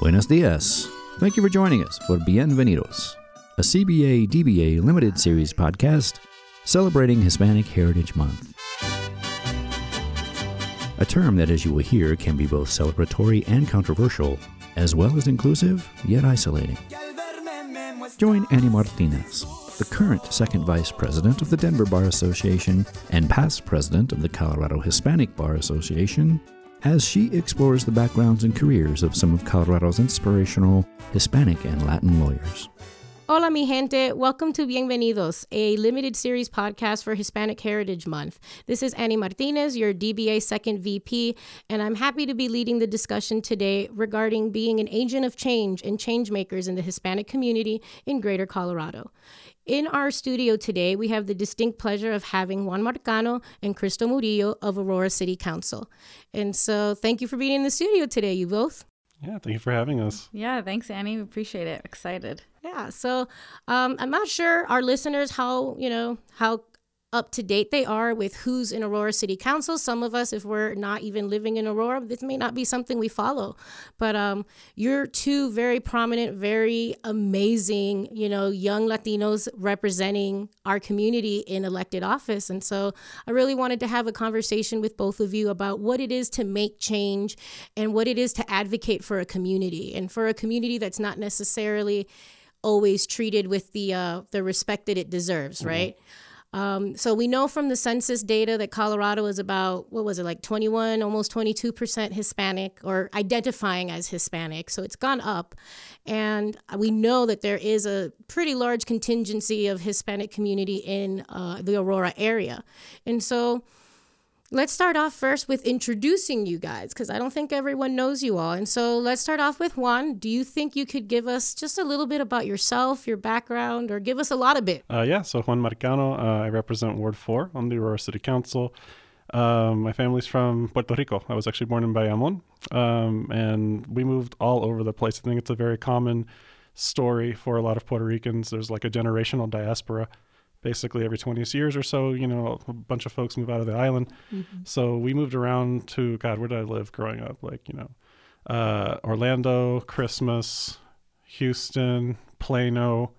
Buenos dias. Thank you for joining us for Bienvenidos, a CBA DBA limited series podcast celebrating Hispanic Heritage Month. A term that, as you will hear, can be both celebratory and controversial, as well as inclusive yet isolating. Join Annie Martinez, the current second vice president of the Denver Bar Association and past president of the Colorado Hispanic Bar Association, as she explores the backgrounds and careers of some of Colorado's inspirational Hispanic and Latin lawyers. Hola, mi gente. Welcome to Bienvenidos, a limited series podcast for Hispanic Heritage Month. This is Annie Martinez, your DBA second VP, and I'm happy to be leading the discussion today regarding being an agent of change and change makers in the Hispanic community in Greater Colorado. In our studio today, we have the distinct pleasure of having Juan Marcano and Crystal Murillo of Aurora City Council. And so, thank you for being in the studio today, you both. Yeah, thank you for having us. Yeah, thanks, Annie. We appreciate it. Excited. Yeah. So um, I'm not sure our listeners how you know how up to date they are with who's in Aurora City Council. Some of us, if we're not even living in Aurora, this may not be something we follow. But um, you're two very prominent, very amazing, you know, young Latinos representing our community in elected office. And so I really wanted to have a conversation with both of you about what it is to make change and what it is to advocate for a community and for a community that's not necessarily always treated with the uh, the respect that it deserves, right? Um, so we know from the census data that Colorado is about what was it like 21, almost 22 percent Hispanic or identifying as Hispanic. So it's gone up, and we know that there is a pretty large contingency of Hispanic community in uh, the Aurora area, and so. Let's start off first with introducing you guys because I don't think everyone knows you all. And so let's start off with Juan. Do you think you could give us just a little bit about yourself, your background, or give us a lot of bit? Uh, yeah, so Juan Marcano, uh, I represent Ward 4 on the Aurora City Council. Um, my family's from Puerto Rico. I was actually born in Bayamon, um, and we moved all over the place. I think it's a very common story for a lot of Puerto Ricans. There's like a generational diaspora. Basically, every 20 years or so, you know, a bunch of folks move out of the island. So we moved around to, God, where did I live growing up? Like, you know, uh, Orlando, Christmas, Houston, Plano,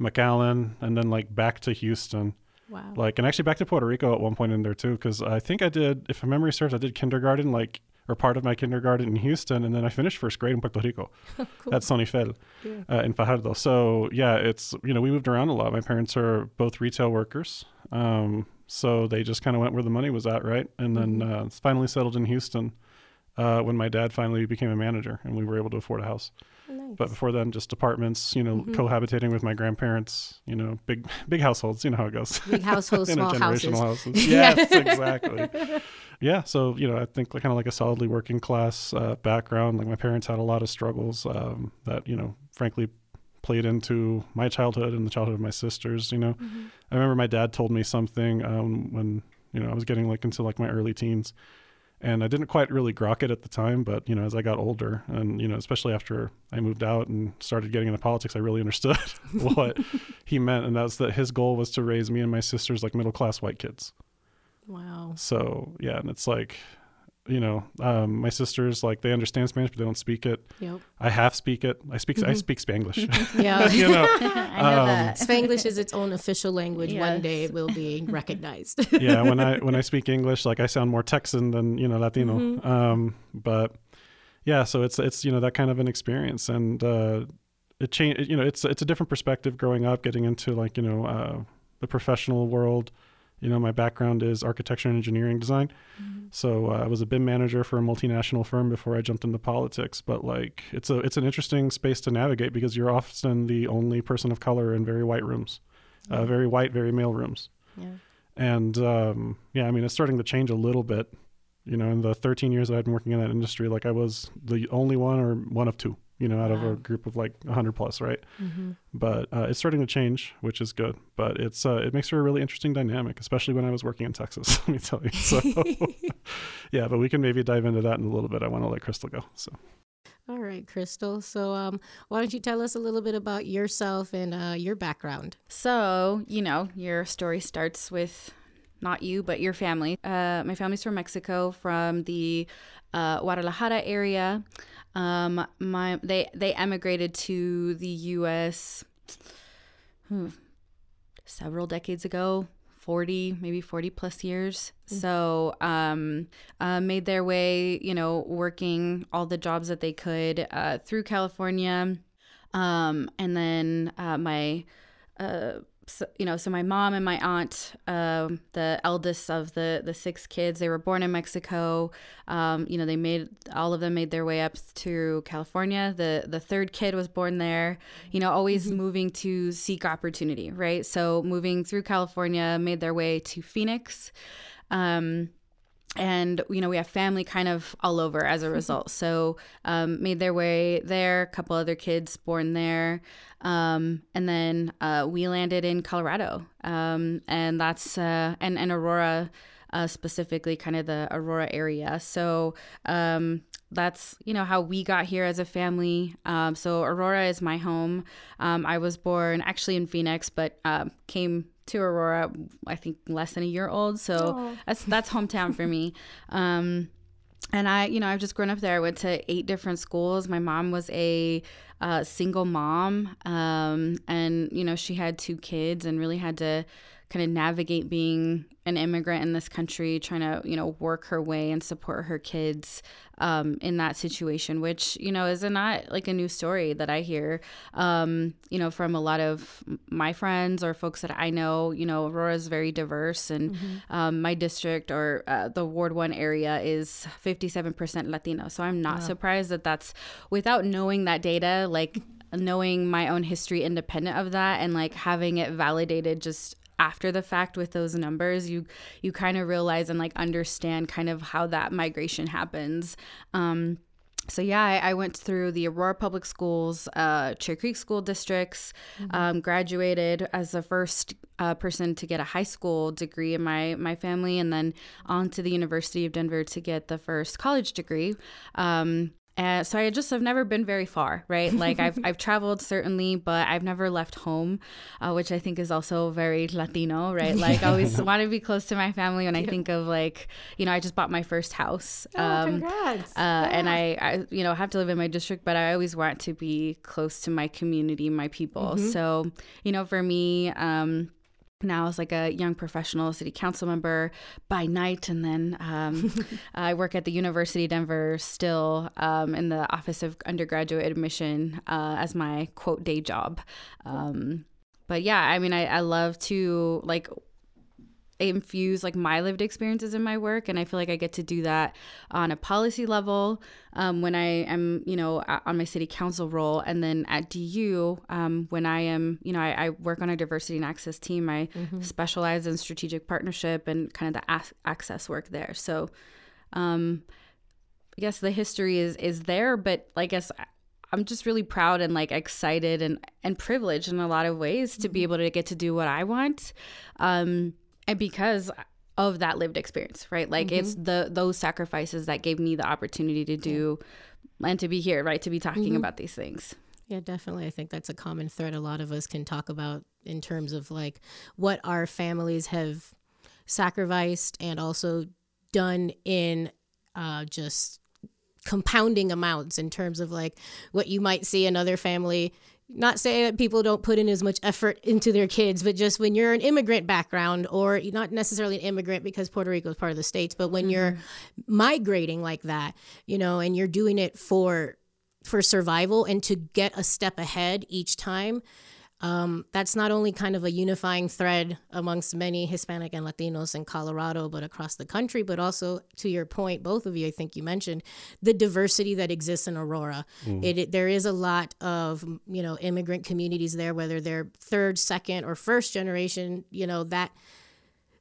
McAllen, and then like back to Houston. Wow. Like, and actually back to Puerto Rico at one point in there too, because I think I did, if my memory serves, I did kindergarten, like, or part of my kindergarten in Houston, and then I finished first grade in Puerto Rico at Sony Fel uh, in Fajardo. So yeah, it's you know we moved around a lot. My parents are both retail workers, um, so they just kind of went where the money was at, right? And then uh, finally settled in Houston uh, when my dad finally became a manager, and we were able to afford a house. Nice. But before then, just apartments, you know, cohabitating with my grandparents, you know, big big households. You know how it goes. Big households, small houses. Houses. Yes, exactly. Yeah, so you know, I think kind of like a solidly working class uh, background. Like my parents had a lot of struggles um, that you know, frankly, played into my childhood and the childhood of my sisters. You know, I remember my dad told me something um, when you know I was getting like into like my early teens, and I didn't quite really grok it at the time. But you know, as I got older, and you know, especially after I moved out and started getting into politics, I really understood what he meant, and that's that his goal was to raise me and my sisters like middle class white kids. Wow. So yeah, and it's like, you know, um, my sisters like they understand Spanish, but they don't speak it. Yep. I half speak it. I speak I speak Spanglish. Yeah. you know, I know Um, that. Spanglish is its own official language. One day it will be recognized. yeah. When I when I speak English, like I sound more Texan than you know Latino. Mm-hmm. Um, but yeah, so it's it's you know that kind of an experience, and uh, it changed. You know, it's it's a different perspective growing up, getting into like you know uh, the professional world. You know, my background is architecture and engineering design. So uh, I was a BIM manager for a multinational firm before I jumped into politics. But like, it's a it's an interesting space to navigate because you're often the only person of color in very white rooms, uh, very white, very male rooms. yeah. And um, yeah, I mean, it's starting to change a little bit. You know, in the 13 years that I've been working in that industry, like I was the only one or one of two. You know, out of a group of like 100 plus, right? Mm-hmm. But uh, it's starting to change, which is good. But it's uh, it makes for a really interesting dynamic, especially when I was working in Texas. Let me tell you. So yeah, but we can maybe dive into that in a little bit. I want to let Crystal go. So All right, Crystal. So, um, why don't you tell us a little bit about yourself and uh, your background? So, you know, your story starts with not you, but your family. Uh, my family's from Mexico, from the uh, Guadalajara area. Um, my they they emigrated to the U.S. hmm, several decades ago. 40 maybe 40 plus years so um, uh, made their way you know working all the jobs that they could uh, through california um, and then uh, my uh, so, you know, so my mom and my aunt, um, the eldest of the the six kids, they were born in Mexico. Um, you know, they made all of them made their way up to California. The the third kid was born there. You know, always mm-hmm. moving to seek opportunity, right? So moving through California, made their way to Phoenix. Um, and you know we have family kind of all over as a result. So um, made their way there a couple other kids born there. Um, and then uh, we landed in colorado. Um, and that's uh, and, and aurora uh, specifically kind of the aurora area. So um, that's you know how we got here as a family. Um, so aurora is my home. Um, i was born actually in phoenix but came to Aurora, I think less than a year old. So Aww. that's that's hometown for me. Um, and I, you know, I've just grown up there. I went to eight different schools. My mom was a uh, single mom, um, and you know, she had two kids and really had to kind of navigate being an immigrant in this country, trying to, you know, work her way and support her kids um, in that situation, which, you know, is not like a new story that I hear, um, you know, from a lot of my friends or folks that I know. You know, Aurora is very diverse, and mm-hmm. um, my district or uh, the Ward 1 area is 57% Latino. So I'm not wow. surprised that that's without knowing that data, like, knowing my own history independent of that and like having it validated just after the fact with those numbers you you kind of realize and like understand kind of how that migration happens um, so yeah, I, I, went through the Aurora Public Schools, uh, Cherry Creek School Districts, mm-hmm. um, graduated as the first uh, person to get a high school degree in my my family, and then on to the University of Denver to get the first college degree. Um, and so I just have never been very far, right? Like I've I've traveled certainly, but I've never left home, uh, which I think is also very Latino, right? Like I always want to be close to my family when I think of like, you know, I just bought my first house. Oh, um, congrats! Uh, yeah. And I, I, you know, have to live in my district, but I always want to be close to my community, my people. Mm-hmm. So, you know, for me, um, now as like a young professional city council member by night and then um, i work at the university of denver still um, in the office of undergraduate admission uh, as my quote day job. Um, but yeah i mean I, I love to like infuse like my lived experiences in my work and i feel like i get to do that on a policy level um, when i am you know on my city council role and then at du um, when i am you know I, I, work on a diversity and access team i mm-hmm. specialize in strategic partnership and kind of the access work there so um, i guess the history is is there but i guess I'm just really proud and like excited and and privileged in a lot of ways to be mm-hmm. able to get to do what I want. Um, and because of that lived experience right like mm-hmm. it's the those sacrifices that gave me the opportunity to do yeah. and to be here right to be talking mm-hmm. about these things yeah definitely i think that's a common thread a lot of us can talk about in terms of like what our families have sacrificed and also done in uh, just compounding amounts in terms of like what you might see another family not saying that people don't put in as much effort into their kids, but just when you're an immigrant background, or not necessarily an immigrant because Puerto Rico is part of the states, but when mm-hmm. you're migrating like that, you know, and you're doing it for for survival and to get a step ahead each time, um, that's not only kind of a unifying thread amongst many Hispanic and Latinos in Colorado, but across the country, but also to your point, both of you, I think you mentioned the diversity that exists in Aurora. Mm. It, it, there is a lot of you know immigrant communities there, whether they're third, second, or first generation. You know that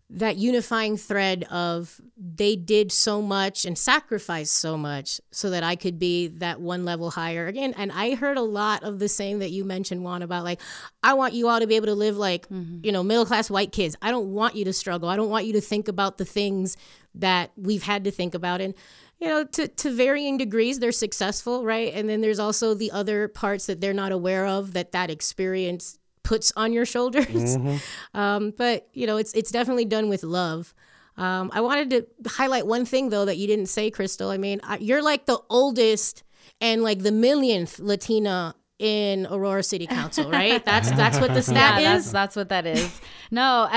that unifying thread of they did so much and sacrificed so much so that I could be that one level higher again. And I heard a lot of the same that you mentioned, Juan, about like, I want you all to be able to live like, mm-hmm. you know, middle class white kids. I don't want you to struggle. I don't want you to think about the things that we've had to think about. And, you know, to, to varying degrees, they're successful, right? And then there's also the other parts that they're not aware of that that experience puts on your shoulders. Mm-hmm. Um, but you know, it's it's definitely done with love. Um, I wanted to highlight one thing though that you didn't say, Crystal. I mean, you're like the oldest and like the millionth Latina in Aurora City Council, right? That's that's what the stat yeah, is. That's, that's what that is. No,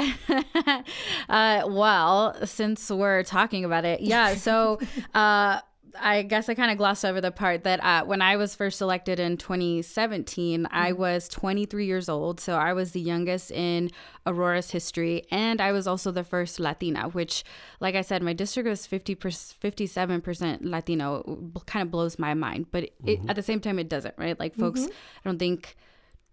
uh, well, since we're talking about it, yeah. So, uh, I guess I kind of glossed over the part that uh, when I was first elected in 2017, I Mm-hmm. was 23 years old. So I was the youngest in Aurora's history. And I was also the first Latina, which, like I said, my district was 50 57% Latino. Kind of blows my mind. But it, at the same time, it doesn't, right? Like, folks, Mm-hmm. I don't think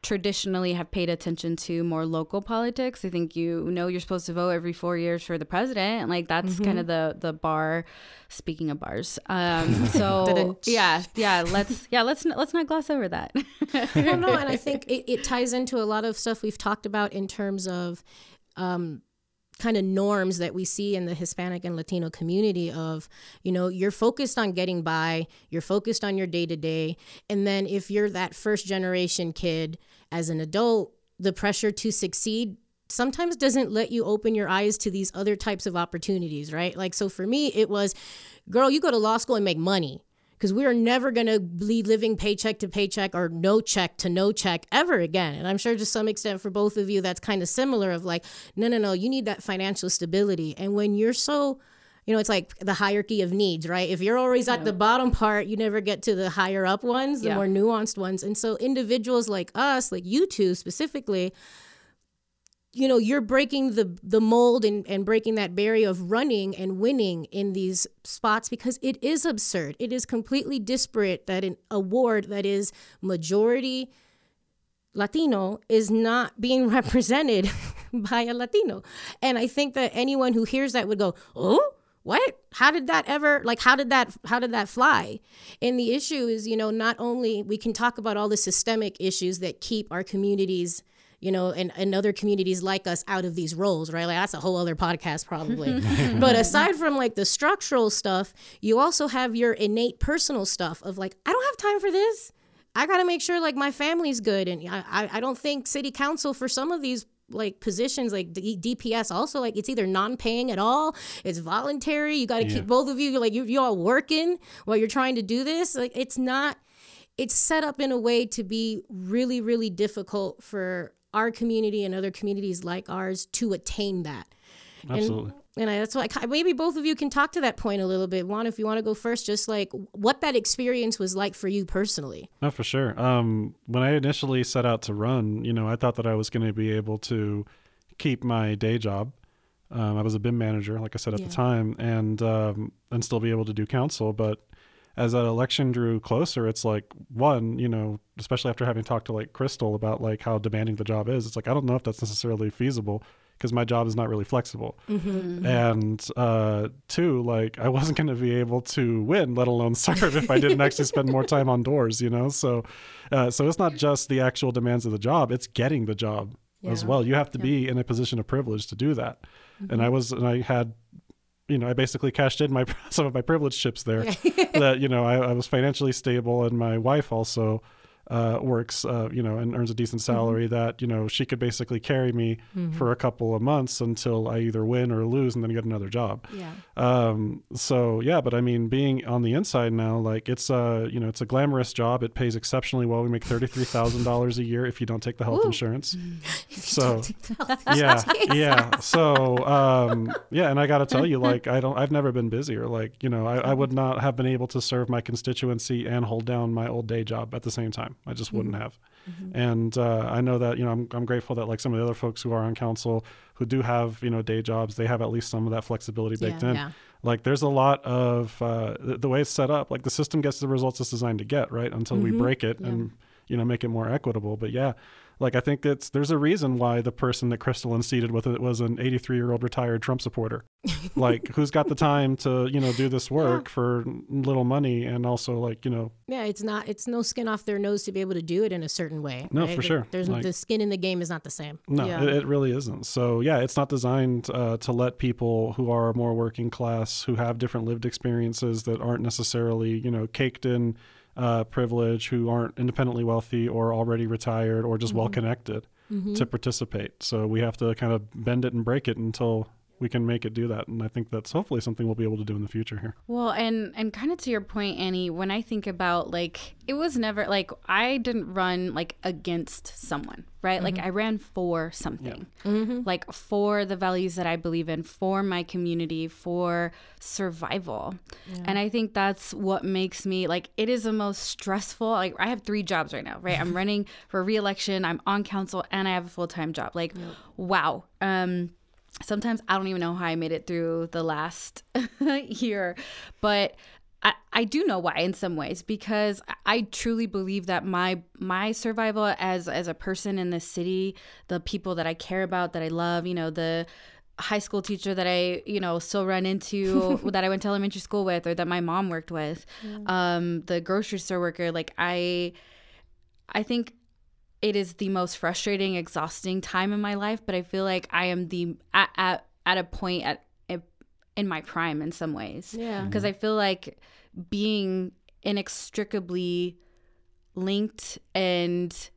traditionally have paid attention to more local politics. I think you know you're supposed to vote every four years for the president, and like that's kind of the the bar. Speaking of bars, um, so yeah, yeah, let's yeah let's n- let's not gloss over that. well, no, and I think it, it ties into a lot of stuff we've talked about in terms of um, kind of norms that we see in the Hispanic and Latino community of, you know, you're focused on getting by, you're focused on your day to day. And then if you're that first generation kid as an adult, the pressure to succeed sometimes doesn't let you open your eyes to these other types of opportunities, right? Like, so for me, it was, girl, you go to law school and make money because we are never going to be living paycheck to paycheck or no check to no check ever again. And I'm sure to some extent for both of you, that's kind of similar of like, no, no, no, you need that financial stability. And when you're so, you know, it's like the hierarchy of needs, right? If you're always at the bottom part, you never get to the higher up ones, the Yeah. more nuanced ones. And so individuals like us, like you two specifically, you know you're breaking the the mold and, and breaking that barrier of running and winning in these spots because it is absurd it is completely disparate that an award that is majority latino is not being represented by a latino and i think that anyone who hears that would go oh what how did that ever like how did that how did that fly and the issue is you know not only we can talk about all the systemic issues that keep our communities you know, and, and other communities like us out of these roles, right? Like that's a whole other podcast probably. but aside from like the structural stuff, you also have your innate personal stuff of like, I don't have time for this. I got to make sure like my family's good. And I, I, I don't think city council for some of these like positions like D- DPS also like it's either non-paying at all it's voluntary you got to keep both of you like you you all working while you're trying to do this like it's not it's set up in a way to be really really difficult for our community and other communities like ours to attain that Absolutely. and I, that's why maybe both of you can talk to that point a little bit. Juan, if you want to go first, just like what that experience was like for you personally. No, for sure. Um, when I initially set out to run, you know, I thought that I was going to be able to keep my day job. Um, I was a BIM manager, like I said at Yeah. the time, and um, and still be able to do council. But as that election drew closer, it's like one, you know, especially after having talked to like Crystal about like how demanding the job is, it's like I don't know if that's necessarily feasible because my job is not really flexible. And uh, two, like I wasn't going to be able to win, let alone serve, if I didn't actually spend more time on doors. You know, so uh, so it's not just the actual demands of the job; it's getting the job as well. You have to be in a position of privilege to do that. And I was, and I had. You know, I basically cashed in my some of my privilege chips there. that you know, I, I was financially stable, and my wife also uh, works, uh, you know, and earns a decent salary. That you know, she could basically carry me for a couple of months until I either win or lose, and then get another job. Yeah. Um, so yeah, but I mean, being on the inside now, like it's a you know it's a glamorous job. It pays exceptionally well. We make thirty three thousand dollars a year if you don't take the health Ooh. insurance. So yeah, yeah. So um, yeah, and I got to tell you, like I don't, I've never been busier. Like you know, I, I would not have been able to serve my constituency and hold down my old day job at the same time. I just wouldn't have. And uh, I know that you know I'm I'm grateful that like some of the other folks who are on council who do have you know day jobs, they have at least some of that flexibility baked Yeah, in. yeah. Like there's a lot of uh, the, the way it's set up. Like the system gets the results it's designed to get, right? Until we break it and you know make it more equitable. But yeah, like I think it's there's a reason why the person that Crystal unseated with it was an 83 year old retired Trump supporter. like who's got the time to you know do this work for little money and also like you know Yeah, it's not. It's no skin off their nose to be able to do it in a certain way. No, right? for sure. There's Like- the skin in the game is not the same. No, Yeah. it, it really isn't. So yeah, it's not designed uh, to let people who are more working class, who have different lived experiences that aren't necessarily you know caked in uh, privilege, who aren't independently wealthy or already retired or just well connected, to participate. So we have to kind of bend it and break it until we can make it do that. And I think that's hopefully something we'll be able to do in the future here. Well, and and kind of to your point, Annie, when I think about like it was never like I didn't run like against someone, right? Mm-hmm. Like I ran for something, yeah. mm-hmm. like for the values that I believe in, for my community, for survival. Yeah. And I think that's what makes me like it is the most stressful. Like I have three jobs right now, right? I'm running for reelection, I'm on council, and I have a full time job. Like, yep. wow. Um, sometimes I don't even know how I made it through the last year, but I, I do know why in some ways because I truly believe that my my survival as as a person in this city, the people that I care about, that I love, you know, the high school teacher that I, you know, still run into that I went to elementary school with or that my mom worked with, um, the grocery store worker, like I I think it is the most frustrating, exhausting time in my life, but I feel like I am the at at, at a point at in my prime in some ways. Yeah. Because I feel like being inextricably linked and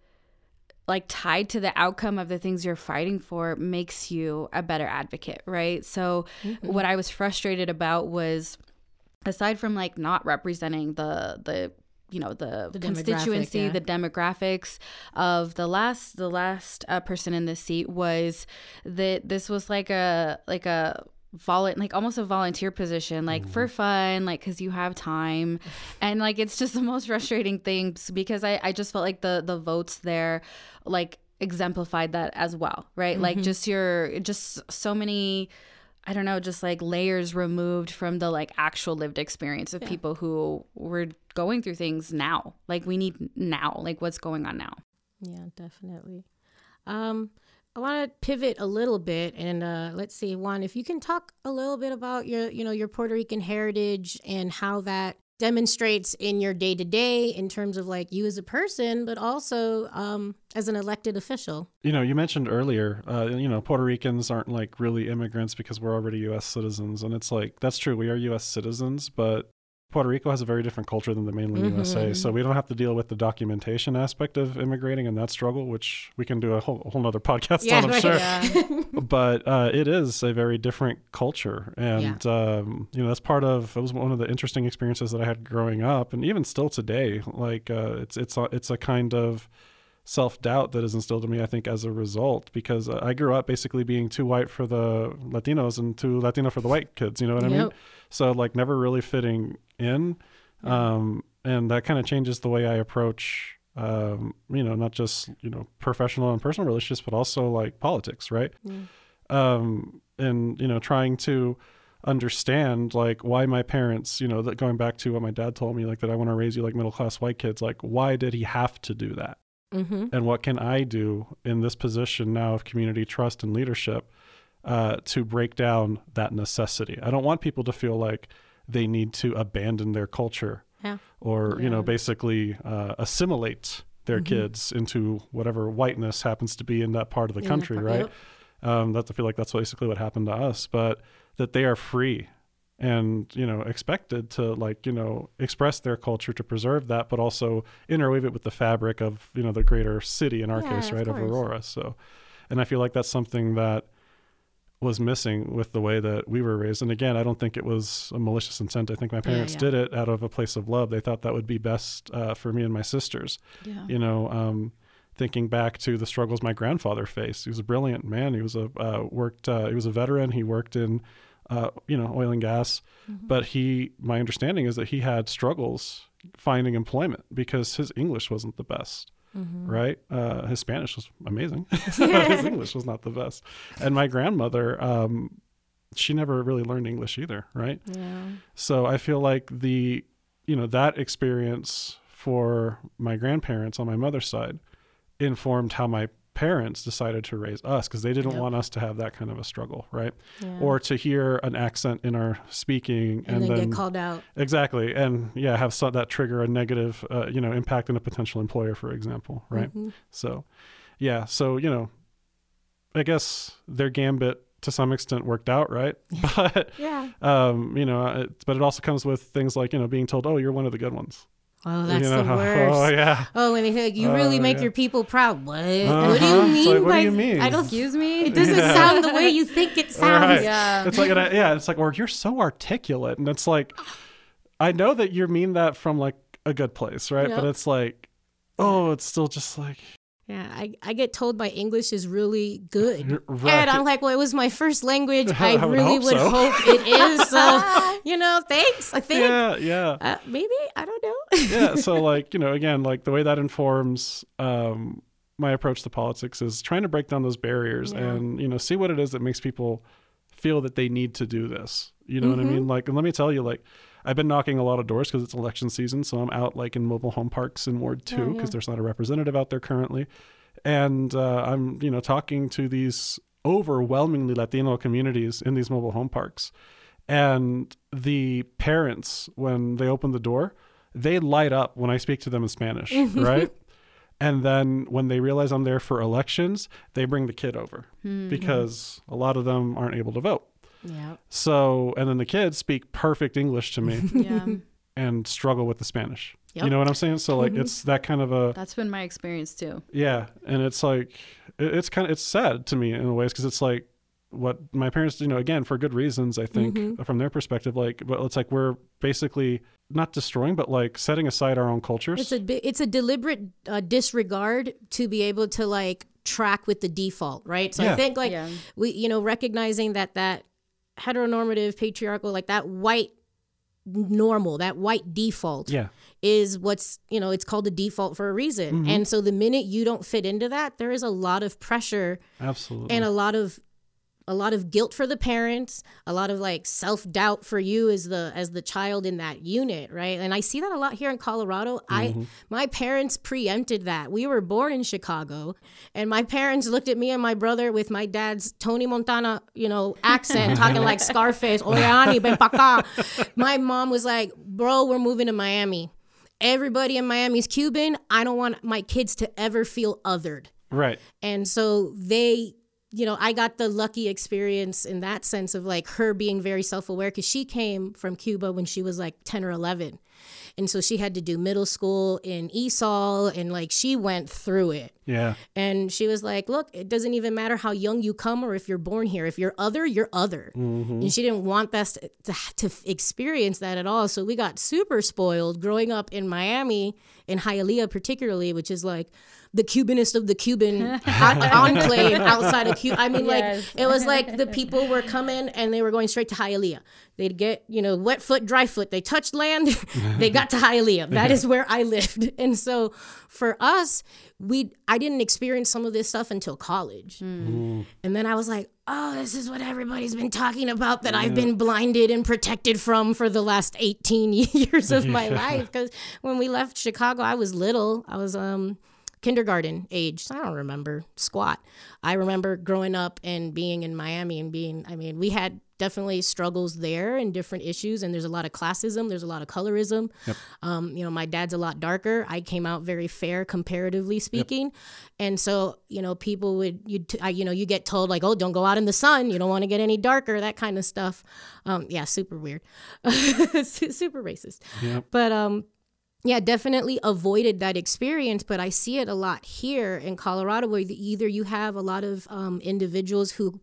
like tied to the outcome of the things you're fighting for makes you a better advocate, right? So mm-hmm. what I was frustrated about was aside from like not representing the the you know the, the constituency, yeah. the demographics of the last the last uh, person in the seat was that this was like a like a vol like almost a volunteer position like mm-hmm. for fun like because you have time and like it's just the most frustrating thing because I, I just felt like the the votes there like exemplified that as well right mm-hmm. like just your just so many I don't know, just like layers removed from the like actual lived experience of yeah. people who were going through things now. Like we need now, like what's going on now. Yeah, definitely. Um, I want to pivot a little bit and uh, let's see, Juan, if you can talk a little bit about your, you know, your Puerto Rican heritage and how that demonstrates in your day to day in terms of like you as a person, but also um, as an elected official. You know, you mentioned earlier, uh, you know, Puerto Ricans aren't like really immigrants because we're already U.S. citizens, and it's like that's true. We are U.S. citizens, but Puerto Rico has a very different culture than the mainland mm-hmm. USA, so we don't have to deal with the documentation aspect of immigrating and that struggle, which we can do a whole, whole other podcast yeah, on, I'm right, sure. Yeah. but uh, it is a very different culture, and yeah. um, you know that's part of it was one of the interesting experiences that I had growing up, and even still today. Like uh, it's it's a, it's a kind of self doubt that is instilled in me, I think, as a result, because I grew up basically being too white for the Latinos and too Latino for the white kids. You know what yep. I mean? So like never really fitting in, um, and that kind of changes the way I approach. Um, you know, not just you know professional and personal relationships, but also like politics, right? Mm. Um, and you know, trying to understand like why my parents, you know, that going back to what my dad told me, like that I want to raise you like middle class white kids, like why did he have to do that? Mm-hmm. And what can I do in this position now of community trust and leadership uh, to break down that necessity? I don't want people to feel like they need to abandon their culture yeah. or, yeah. you know, basically uh, assimilate their mm-hmm. kids into whatever whiteness happens to be in that part of the country, right? Yep. Um, that I feel like that's basically what happened to us, but that they are free and you know expected to like you know express their culture to preserve that but also interweave it with the fabric of you know the greater city in our yeah, case right of, of aurora so and i feel like that's something that was missing with the way that we were raised and again i don't think it was a malicious intent i think my parents yeah, yeah. did it out of a place of love they thought that would be best uh, for me and my sisters Yeah. you know um, thinking back to the struggles my grandfather faced he was a brilliant man he was a uh, worked uh, he was a veteran he worked in uh, you know, oil and gas. Mm-hmm. But he, my understanding is that he had struggles finding employment because his English wasn't the best. Mm-hmm. Right, uh, his Spanish was amazing, his English was not the best. And my grandmother, um, she never really learned English either. Right, yeah. So I feel like the, you know, that experience for my grandparents on my mother's side informed how my parents decided to raise us because they didn't yep. want us to have that kind of a struggle, right? Yeah. Or to hear an accent in our speaking and, and then, then, get called out. Exactly, and yeah, have some, that trigger a negative, uh, you know, impact on a potential employer, for example, right? Mm-hmm. So, yeah, so you know, I guess their gambit to some extent worked out, right? but yeah, um, you know, it, but it also comes with things like you know being told, "Oh, you're one of the good ones." Oh, that's You know, the worst. Oh yeah. Oh, when they say like, you really Oh, make yeah. your people proud. What? What do Uh-huh. you mean? like, what do by, you mean? I don't. Excuse me. It doesn't Yeah. sound the way you think it sounds. Right. Yeah. It's like, I- yeah, it's like, or you're so articulate, and it's like, I know that you mean that from like a good place, right? But it's like, oh, it's still just like, Yeah, I, I get told my English is really good. Right. And I'm like, well, it was my first language. I I, would really hope would so. hope it is. So, you know, thanks. I think. yeah, yeah. Uh, maybe. I don't know. yeah so like you know again like the way that informs um my approach to politics is trying to break down those barriers Yeah. and you know see what it is that makes people feel that they need to do this you know what i Mm-hmm. mean like and let me tell you like i've been knocking a lot of doors because it's election season so i'm out like in mobile home parks in ward Two because yeah. there's not a representative out there currently. And uh, i'm you know talking to these overwhelmingly latino communities in these mobile home parks. And the parents when they open the door they light up when i speak to them in spanish right? And then when they realize i'm there for elections they bring the kid over because a lot of them aren't able to vote Yeah. so and then the kids speak perfect english to me yeah. and struggle with the spanish you know what i'm saying so like it's that kind of a That's been my experience too. yeah, and it's like it, it's kind of it's sad to me in a ways because it's like what my parents, you know, again for good reasons, I think Mm-hmm. from their perspective, like, but it's like we're basically not destroying, but like setting aside our own cultures. It's a it's a deliberate uh, disregard to be able to like track with the default, right? So Yeah. I think like Yeah. we you know recognizing that that heteronormative patriarchal like that white normal that white default yeah, is what's you know it's called the default for a reason. Mm-hmm. And so the minute you don't fit into that there is a lot of pressure absolutely. and a lot of a lot of guilt for the parents a lot of like self-doubt for you as the as the child in that unit right? And i see that a lot here in colorado. I mm-hmm. my parents preempted that. We were born in chicago and my parents looked at me and my brother with my dad's tony montana you know accent talking like scarface Oye, Ani, ven pa' my mom was like bro we're moving to miami. Everybody in miami's cuban. I don't want my kids to ever feel othered. Right. and so they, you know, I got the lucky experience in that sense of like her being very self aware because she came from Cuba when she was like 10 or 11. And so she had to do middle school in ESOL and like she went through it. Yeah, And she was like, look, it doesn't even matter how young you come or if you're born here. If you're other, you're other. Mm-hmm. And she didn't want us to, to, to experience that at all. So we got super spoiled growing up in Miami, in Hialeah particularly, which is like the Cubanist of the Cuban on- enclave outside of Cuba. I mean, Yes. like, it was like the people were coming and they were going straight to Hialeah. They'd get, you know, wet foot, dry foot. They touched land, they got to Hialeah. That is where I lived. And so for us, we I didn't experience some of this stuff until college. And then I was like, oh, this is what everybody's been talking about that I've been blinded and protected from for the last 18 years of my life. Because when we left Chicago, I was little. I was um kindergarten age. I don't remember squat. I remember growing up and being in Miami and being, I mean, we had definitely struggles there and different issues. And there's a lot of classism, there's a lot of colorism. Um, you know, my dad's a lot darker. I came out very fair, comparatively speaking. And so, you know, people would, you, t- I, you know, you get told like, oh, don't go out in the sun. You don't want to get any darker, that kind of stuff. Um, yeah, super weird, super racist. Yep. But um, yeah, definitely avoided that experience. But I see it a lot here in Colorado, where either you have a lot of um, individuals who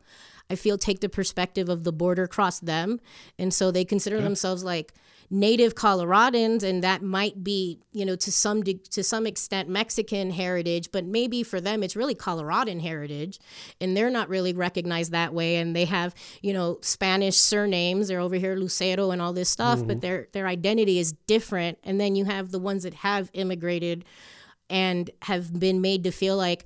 I feel take the perspective of the border across them, and so they consider themselves like native Coloradans, and that might be, you know, to some de- to some extent Mexican heritage, but maybe for them it's really Coloradan heritage, and they're not really recognized that way, and they have, you know, Spanish surnames. They're over here Lucero and all this stuff, but mm-hmm. their their identity is different. And then you have the ones that have immigrated and have been made to feel like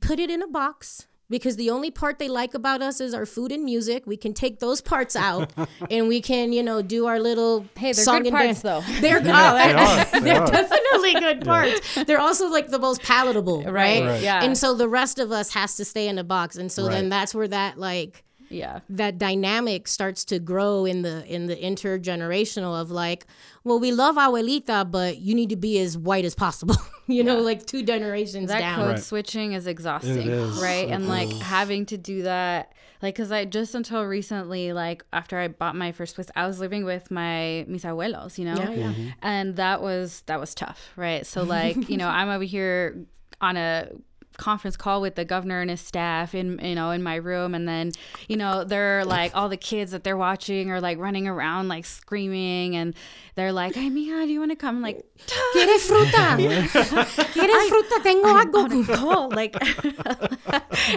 put it in a box because the only part they like about us is our food and music. We can take those parts out and we can, you know, do our little Hey, they're song good and parts, dance. though. They're, oh, they are. They they're are. definitely good parts. They're also like the most palatable, right? Right. Yeah. And so the rest of us has to stay in a box. And so then that's where that like Yeah. that dynamic starts to grow in the in the intergenerational of like, well, we love abuelita, but you need to be as white as possible. you know, like two generations that down. code Right. switching is exhausting It is. right It and like having to do that like because i just until recently like after i bought my first place i was living with my mis abuelos you know Yeah, yeah. Mm-hmm. and that was that was tough right so like you know i'm over here on a conference call with the governor and his staff in you know in my room and then you know they're like all the kids that they're watching are like running around like screaming and they're like hey mija do you want to come I'm like ¿Quieres fruta? ¿Quieres fruta? Tengo algo. cool. Like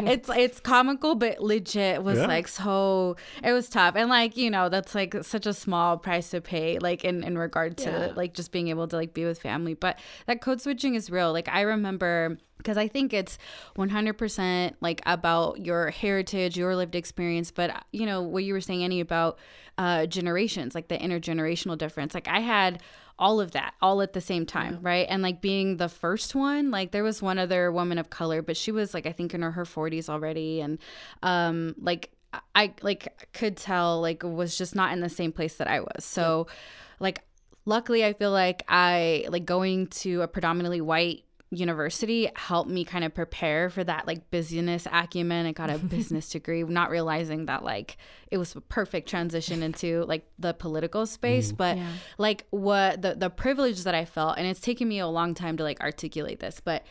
it's it's comical, but legit was Yeah. like so. It was tough, and like you know that's like such a small price to pay, like in in regard to Yeah. like just being able to like be with family. But that code switching is real. Like I remember because I think it's 100% like about your heritage, your lived experience. But you know what you were saying, Annie, about uh, generations, like the intergenerational difference. Like I had all of that all at the same time right and like being the first one like there was one other woman of color but she was like i think in her, her 40s already and um like i like could tell like was just not in the same place that i was so like luckily i feel like i like going to a predominantly white university helped me kind of prepare for that like business acumen. I got a business degree not realizing that like it was a perfect transition into like the political space but Yeah. like what the the privilege that I felt, and it's taken me a long time to like articulate this, but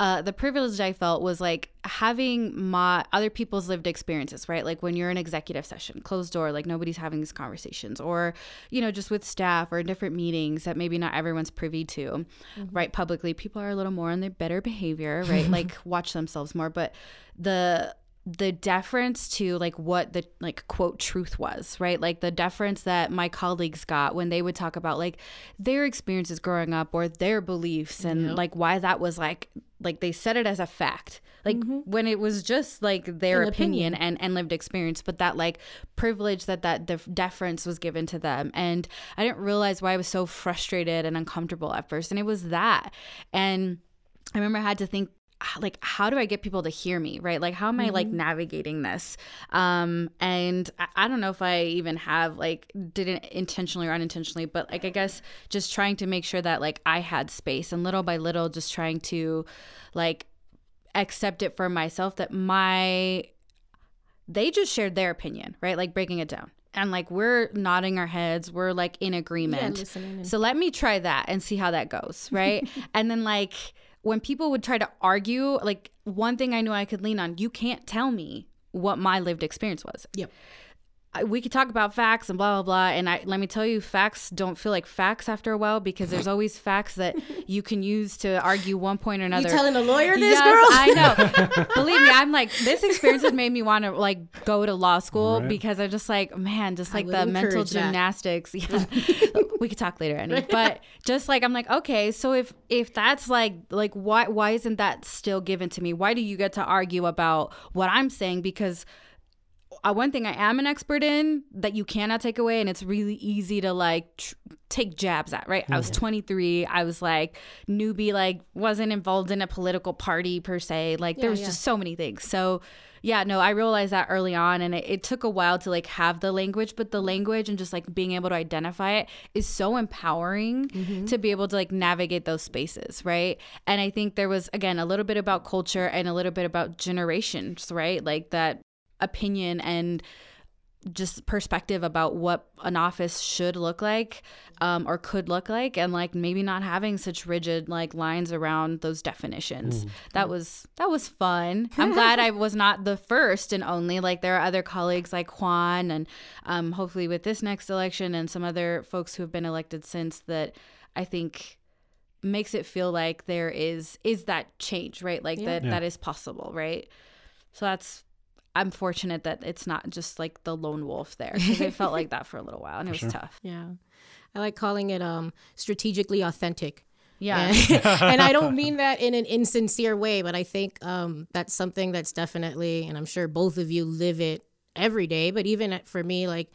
uh, the privilege I felt was like having my other people's lived experiences, right? Like when you're in executive session, closed door, like nobody's having these conversations, or you know, just with staff or different meetings that maybe not everyone's privy to, right? Publicly, people are a little more on their better behavior, right? like watch themselves more, but the the deference to like what the like quote truth was right? Like the deference that my colleagues got when they would talk about like their experiences growing up or their beliefs and like why that was like like they said it as a fact. Like mm-hmm. when it was just like their opinion, opinion. and and lived experience but that like privilege that that def- deference was given to them. And i didn't realize why i was so frustrated and uncomfortable at first. And it was that. And I remember I had to think like how do I get people to hear me, right? Like how am I like navigating this? Um and I, I don't know if I even have like did it intentionally or unintentionally, but like I guess just trying to make sure that like I had space and little by little just trying to like accept it for myself that my they just shared their opinion, right? Like breaking it down. And like we're nodding our heads, we're like in agreement. and- so let me try that and see how that goes, right? and then like when people would try to argue, like one thing I knew I could lean on, you can't tell me what my lived experience was. Yep. I- we could talk about facts and blah blah blah and i let me tell you facts don't feel like facts after a while because there's always facts that you can use to argue one point or another You another telling a lawyer this, Yes, girl? I know. Believe me, I'm like this experience has made me want to like go to law school Right. because I'm just like man, just like the mental encourage that. gymnastics. Yeah, we could talk later, Annie. But just like I'm like okay, so if if that's like like why why isn't that still given to me? Why do you get to argue about what I'm saying? Because uh, one thing I am an expert in that you cannot take away, and it's really easy to like tr- take jabs at, right? I was 23. I was like newbie, like wasn't involved in a political party per se. Like there was yeah. just so many things. So yeah, no, I realized that early on, and it, it took a while to like have the language, but the language and just like being able to identify it is so empowering to be able to like navigate those spaces, right? And I think there was again a little bit about culture and a little bit about generations, right? Like that opinion and just perspective about what an office should look like um, or could look like and like maybe not having such rigid like lines around those definitions. That was that was fun. I'm glad i was not the first and only. Like there are other colleagues like juan and um, hopefully with this next election and some other folks who have been elected since that i think makes it feel like there is is that change right? Like that Yeah. that is possible right? So that's i'm fortunate that it's not just like the lone wolf there because it felt like that for a little while and it was sure. tough Yeah. I like calling it um strategically authentic. yeah And, and I don't mean that in an insincere way, but I think um that's something that's definitely and I'm sure both of you live it every day, but even for me like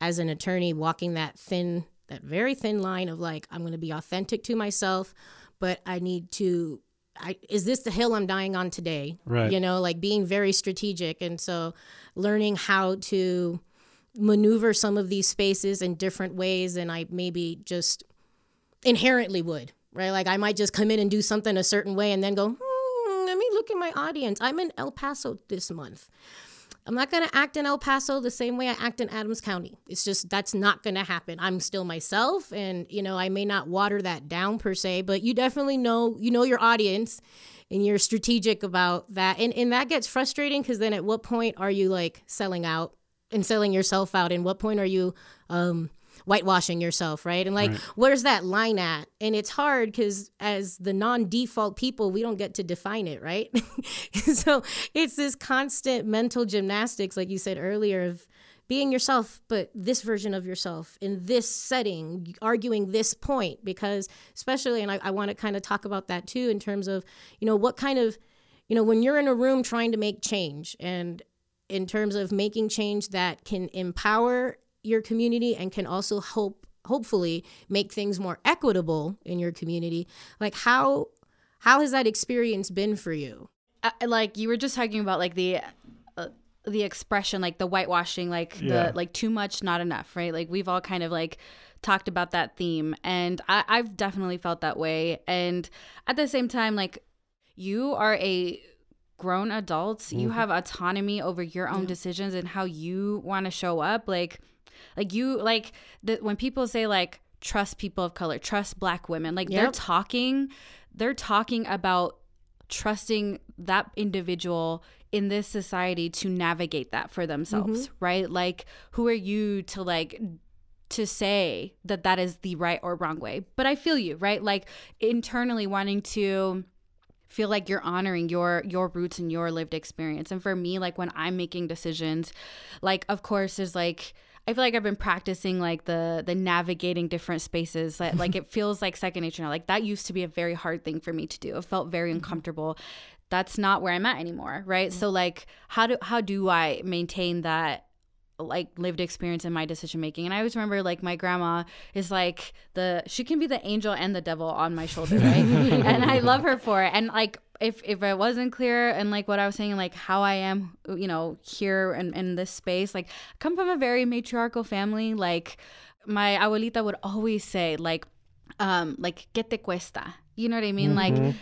as an attorney walking that thin that very thin line of like I'm going to be authentic to myself, but I need to I, is this the hill I'm dying on today? Right. You know, like being very strategic. And so learning how to maneuver some of these spaces in different ways than I maybe just inherently would, right? Like I might just come in and do something a certain way and then go, hmm, let me look at my audience. I'm in El Paso this month. I'm not going to act in El Paso the same way I act in Adams County. It's just that's not going to happen. I'm still myself and you know, I may not water that down per se, but you definitely know you know your audience and you're strategic about that. And and that gets frustrating cuz then at what point are you like selling out and selling yourself out and what point are you um whitewashing yourself, right? And like, right. where's that line at? And it's hard because as the non default people, we don't get to define it, right? so it's this constant mental gymnastics, like you said earlier, of being yourself, but this version of yourself in this setting, arguing this point, because especially, and I, I want to kind of talk about that too in terms of, you know, what kind of, you know, when you're in a room trying to make change and in terms of making change that can empower your community and can also hope hopefully make things more equitable in your community like how how has that experience been for you uh, like you were just talking about like the uh, the expression like the whitewashing like yeah. the like too much not enough right like we've all kind of like talked about that theme and I, i've definitely felt that way and at the same time like you are a grown adults mm-hmm. you have autonomy over your own yeah. decisions and how you want to show up like like you like the, when people say like trust people of color, trust black women, like yep. they're talking they're talking about trusting that individual in this society to navigate that for themselves, mm-hmm. right? Like who are you to like to say that that is the right or wrong way. But I feel you, right? Like internally wanting to feel like you're honoring your your roots and your lived experience. And for me, like when I'm making decisions, like of course there's like I feel like I've been practicing like the the navigating different spaces. That like it feels like second nature now. Like that used to be a very hard thing for me to do. It felt very mm-hmm. uncomfortable. That's not where I'm at anymore, right? Mm-hmm. So like how do how do I maintain that like lived experience in my decision making and i always remember like my grandma is like the she can be the angel and the devil on my shoulder right and i love her for it and like if if it wasn't clear and like what I was saying, like how I am, you know, here and in, in this space, like I come from a very matriarchal family. Like my abuelita would always say, like, um, like ¿qué te cuesta? You know what I mean? Mm-hmm. Like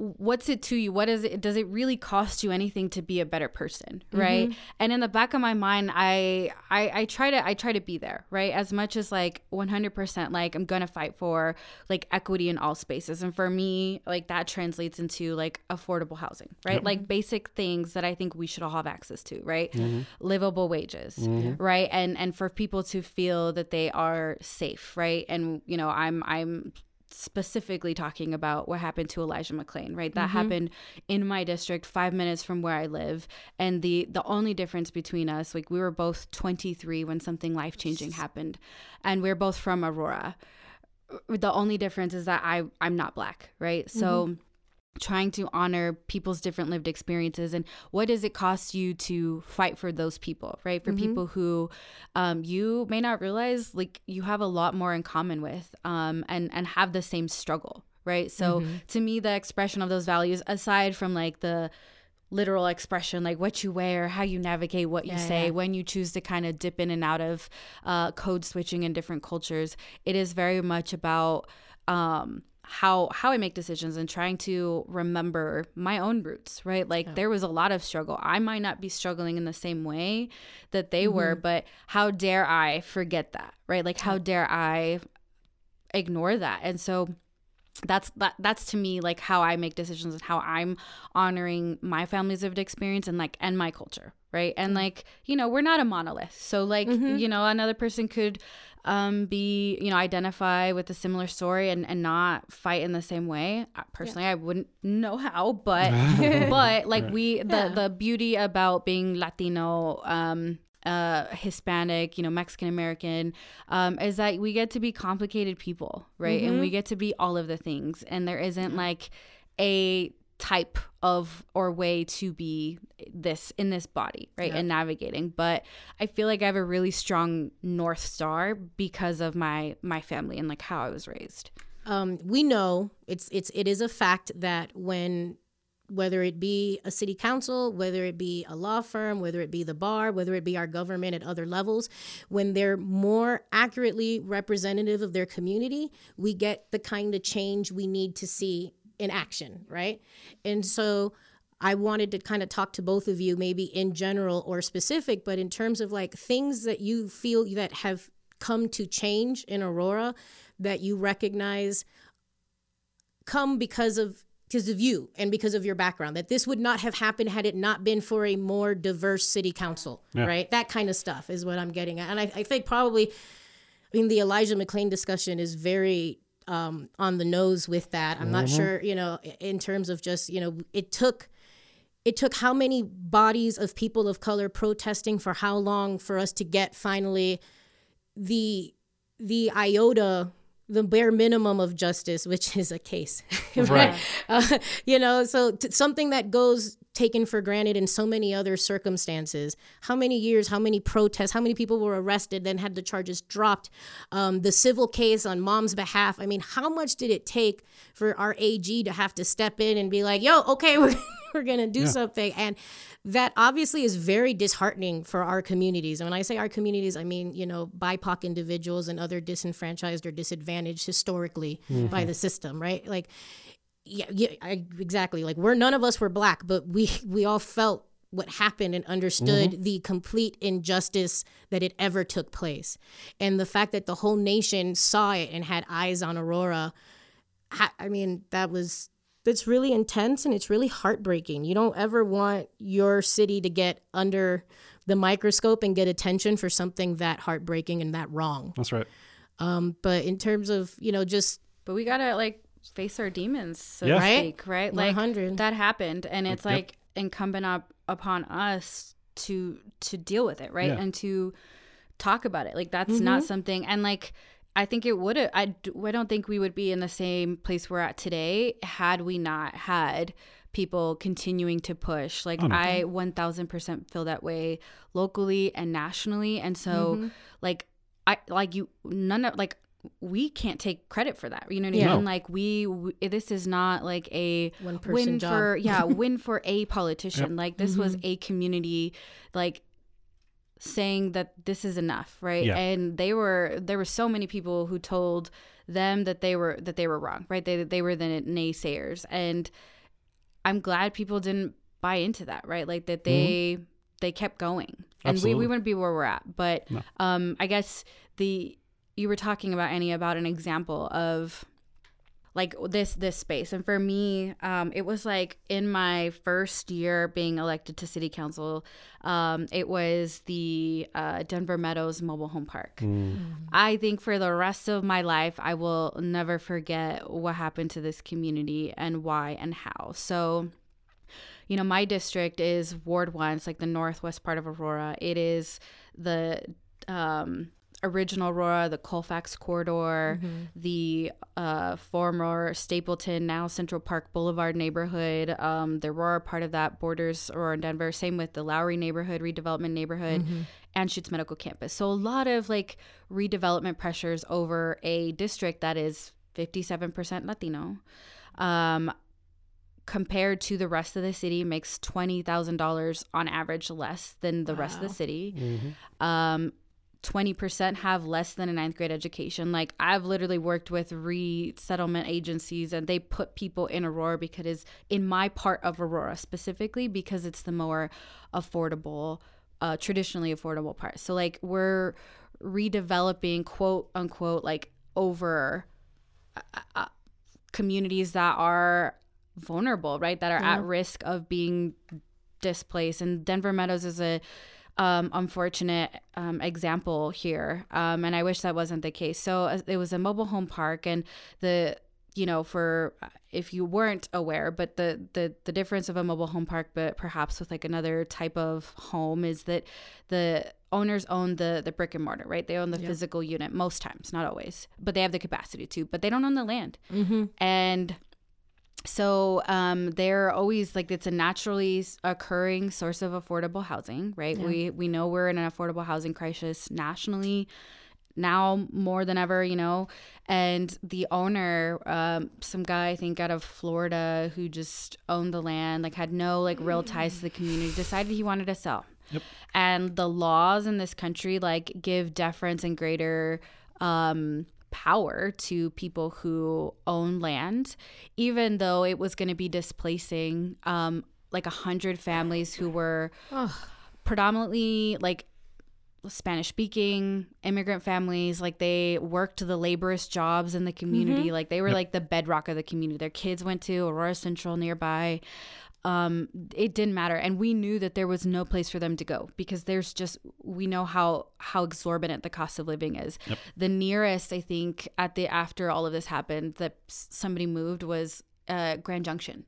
what's it to you what is it does it really cost you anything to be a better person right mm-hmm. and in the back of my mind I, I i try to i try to be there right as much as like 100% like i'm gonna fight for like equity in all spaces and for me like that translates into like affordable housing right mm-hmm. like basic things that i think we should all have access to right mm-hmm. livable wages mm-hmm. right and and for people to feel that they are safe right and you know i'm i'm specifically talking about what happened to Elijah McClain, right? That mm-hmm. happened in my district, five minutes from where I live. And the the only difference between us, like we were both 23 when something life changing happened, and we're both from Aurora. The only difference is that I I'm not black, right? So. Mm-hmm trying to honor people's different lived experiences and what does it cost you to fight for those people right for mm-hmm. people who um, you may not realize like you have a lot more in common with um, and and have the same struggle right so mm-hmm. to me the expression of those values aside from like the literal expression like what you wear how you navigate what you yeah, say yeah. when you choose to kind of dip in and out of uh, code switching in different cultures it is very much about um, how how I make decisions and trying to remember my own roots, right? Like there was a lot of struggle. I might not be struggling in the same way that they mm-hmm. were, but how dare I forget that, right? Like how dare I ignore that? And so that's that that's to me like how I make decisions and how I'm honoring my family's lived experience and like and my culture, right? And like, you know, we're not a monolith. So like, mm-hmm. you know, another person could um, be, you know, identify with a similar story and, and not fight in the same way. Personally, yeah. I wouldn't know how, but but like we the yeah. the beauty about being Latino um uh Hispanic, you know, Mexican American, um, is that we get to be complicated people, right? Mm-hmm. And we mm-hmm. get to be all of the things. And there isn't like a type of or way to be this in this body, right? Yeah. And navigating. But I feel like I have a really strong north star because of my my family and like how I was raised. um, we know it's it's it is a fact that when whether it be a city council, whether it be a law firm, whether it be the bar, whether it be our government at other levels, when they're more accurately representative of their community, we get the kind of change we need to see in action, right? And so I wanted to kind of talk to both of you, maybe in general or specific, but in terms of like things that you feel that have come to change in Aurora that you recognize come because of because of you and because of your background that this would not have happened had it not been for a more diverse city council yeah. right that kind of stuff is what i'm getting at and I, I, think probably i mean the elijah mcclain discussion is very um, on the nose with that i'm mm-hmm. not sure you know in terms of just you know it took it took how many bodies of people of color protesting for how long for us to get finally the the iota the bare minimum of justice, which is a case, right? Uh, you know, so t- something that goes taken for granted in so many other circumstances. How many years, how many protests, how many people were arrested, then had the charges dropped? Um, the civil case on mom's behalf. I mean, how much did it take for our AG to have to step in and be like, yo, okay, we're, we're going to do yeah. something? And that obviously is very disheartening for our communities. And when I say our communities, I mean, you know, BIPOC individuals and other disenfranchised or disadvantaged historically mm-hmm. by the system, right? Like, yeah, yeah, I, exactly. Like we're none of us were black, but we we all felt what happened and understood mm-hmm. the complete injustice that it ever took place, and the fact that the whole nation saw it and had eyes on Aurora. I mean, that was it's really intense and it's really heartbreaking. You don't ever want your city to get under the microscope and get attention for something that heartbreaking and that wrong. That's right. Um, but in terms of, you know, just But we gotta like face our demons, so yeah. to speak, right? Like 100. that happened and it's yep. like incumbent up upon us to to deal with it, right? Yeah. And to talk about it. Like that's mm-hmm. not something and like I think it would have. I, I don't think we would be in the same place we're at today had we not had people continuing to push. Like, oh, I 1000% feel that way locally and nationally. And so, mm-hmm. like, I, like, you, none of, like, we can't take credit for that. You know what yeah. I mean? Like we, we, this is not like a win job. for yeah, win for a politician. Yep. Like this mm-hmm. was a community like saying that this is enough, right? Yeah. And they were there were so many people who told them that they were that they were wrong, right? They they were the naysayers, and I'm glad people didn't buy into that, right? Like that they mm-hmm. they kept going, and we, we wouldn't be where we're at. But no. um, I guess the you were talking about Annie about an example of like this this space. And for me um, it was like in my first year being elected to city council um, it was the uh, denver meadows mobile home park. Mm. i think for the rest of my life i will never forget what happened to this community and why and how. So you know my district is ward one. It's like the northwest part of aurora. It is the um, original Aurora, the Colfax corridor, mm-hmm. the uh, former Stapleton, now Central Park Boulevard neighborhood. Um, the Aurora part of that borders Aurora and Denver. Same with the Lowry neighborhood, redevelopment neighborhood, mm-hmm. Anschutz Medical Campus. So a lot of like redevelopment pressures over a district that is 57% Latino. Um, compared to the rest of the city makes $20,000 on average less than the wow. rest of the city. Mm-hmm. Um, 20% have less than a ninth grade education. Like I've literally worked with resettlement agencies and they put people in Aurora because it's in my part of Aurora specifically because it's the more affordable, uh, traditionally affordable part. So like we're redeveloping quote unquote like over uh, uh, communities that are vulnerable, right? That are yeah. at risk of being displaced. And Denver Meadows is a um, unfortunate um, example here, um, and I wish that wasn't the case. So uh, it was a mobile home park, and the you know for uh, if you weren't aware, but the the the difference of a mobile home park, but perhaps with like another type of home, is that the owners own the the brick and mortar, right? They own the physical unit most times, not always, but they have the capacity to, but they don't own the land, mm-hmm. and so um, they're always like it's a naturally occurring source of affordable housing, right? Yeah. We we know we're in an affordable housing crisis nationally, now more than ever, you know. And the owner, um, some guy I think out of Florida who just owned the land, like had no like real ties to the community, decided he wanted to sell. Yep. And the laws in this country like give deference and greater um, power to people who own land, even though it was going to be displacing um, like a hundred families who were predominantly like Spanish speaking immigrant families. Like they worked the laborious jobs in the community. Like they were like the bedrock of the community. Their kids went to Aurora Central nearby. Um, it didn't matter, and we knew that there was no place for them to go because there's just we know how how exorbitant the cost of living is. The nearest I think at the after all of this happened that somebody moved was uh, Grand Junction.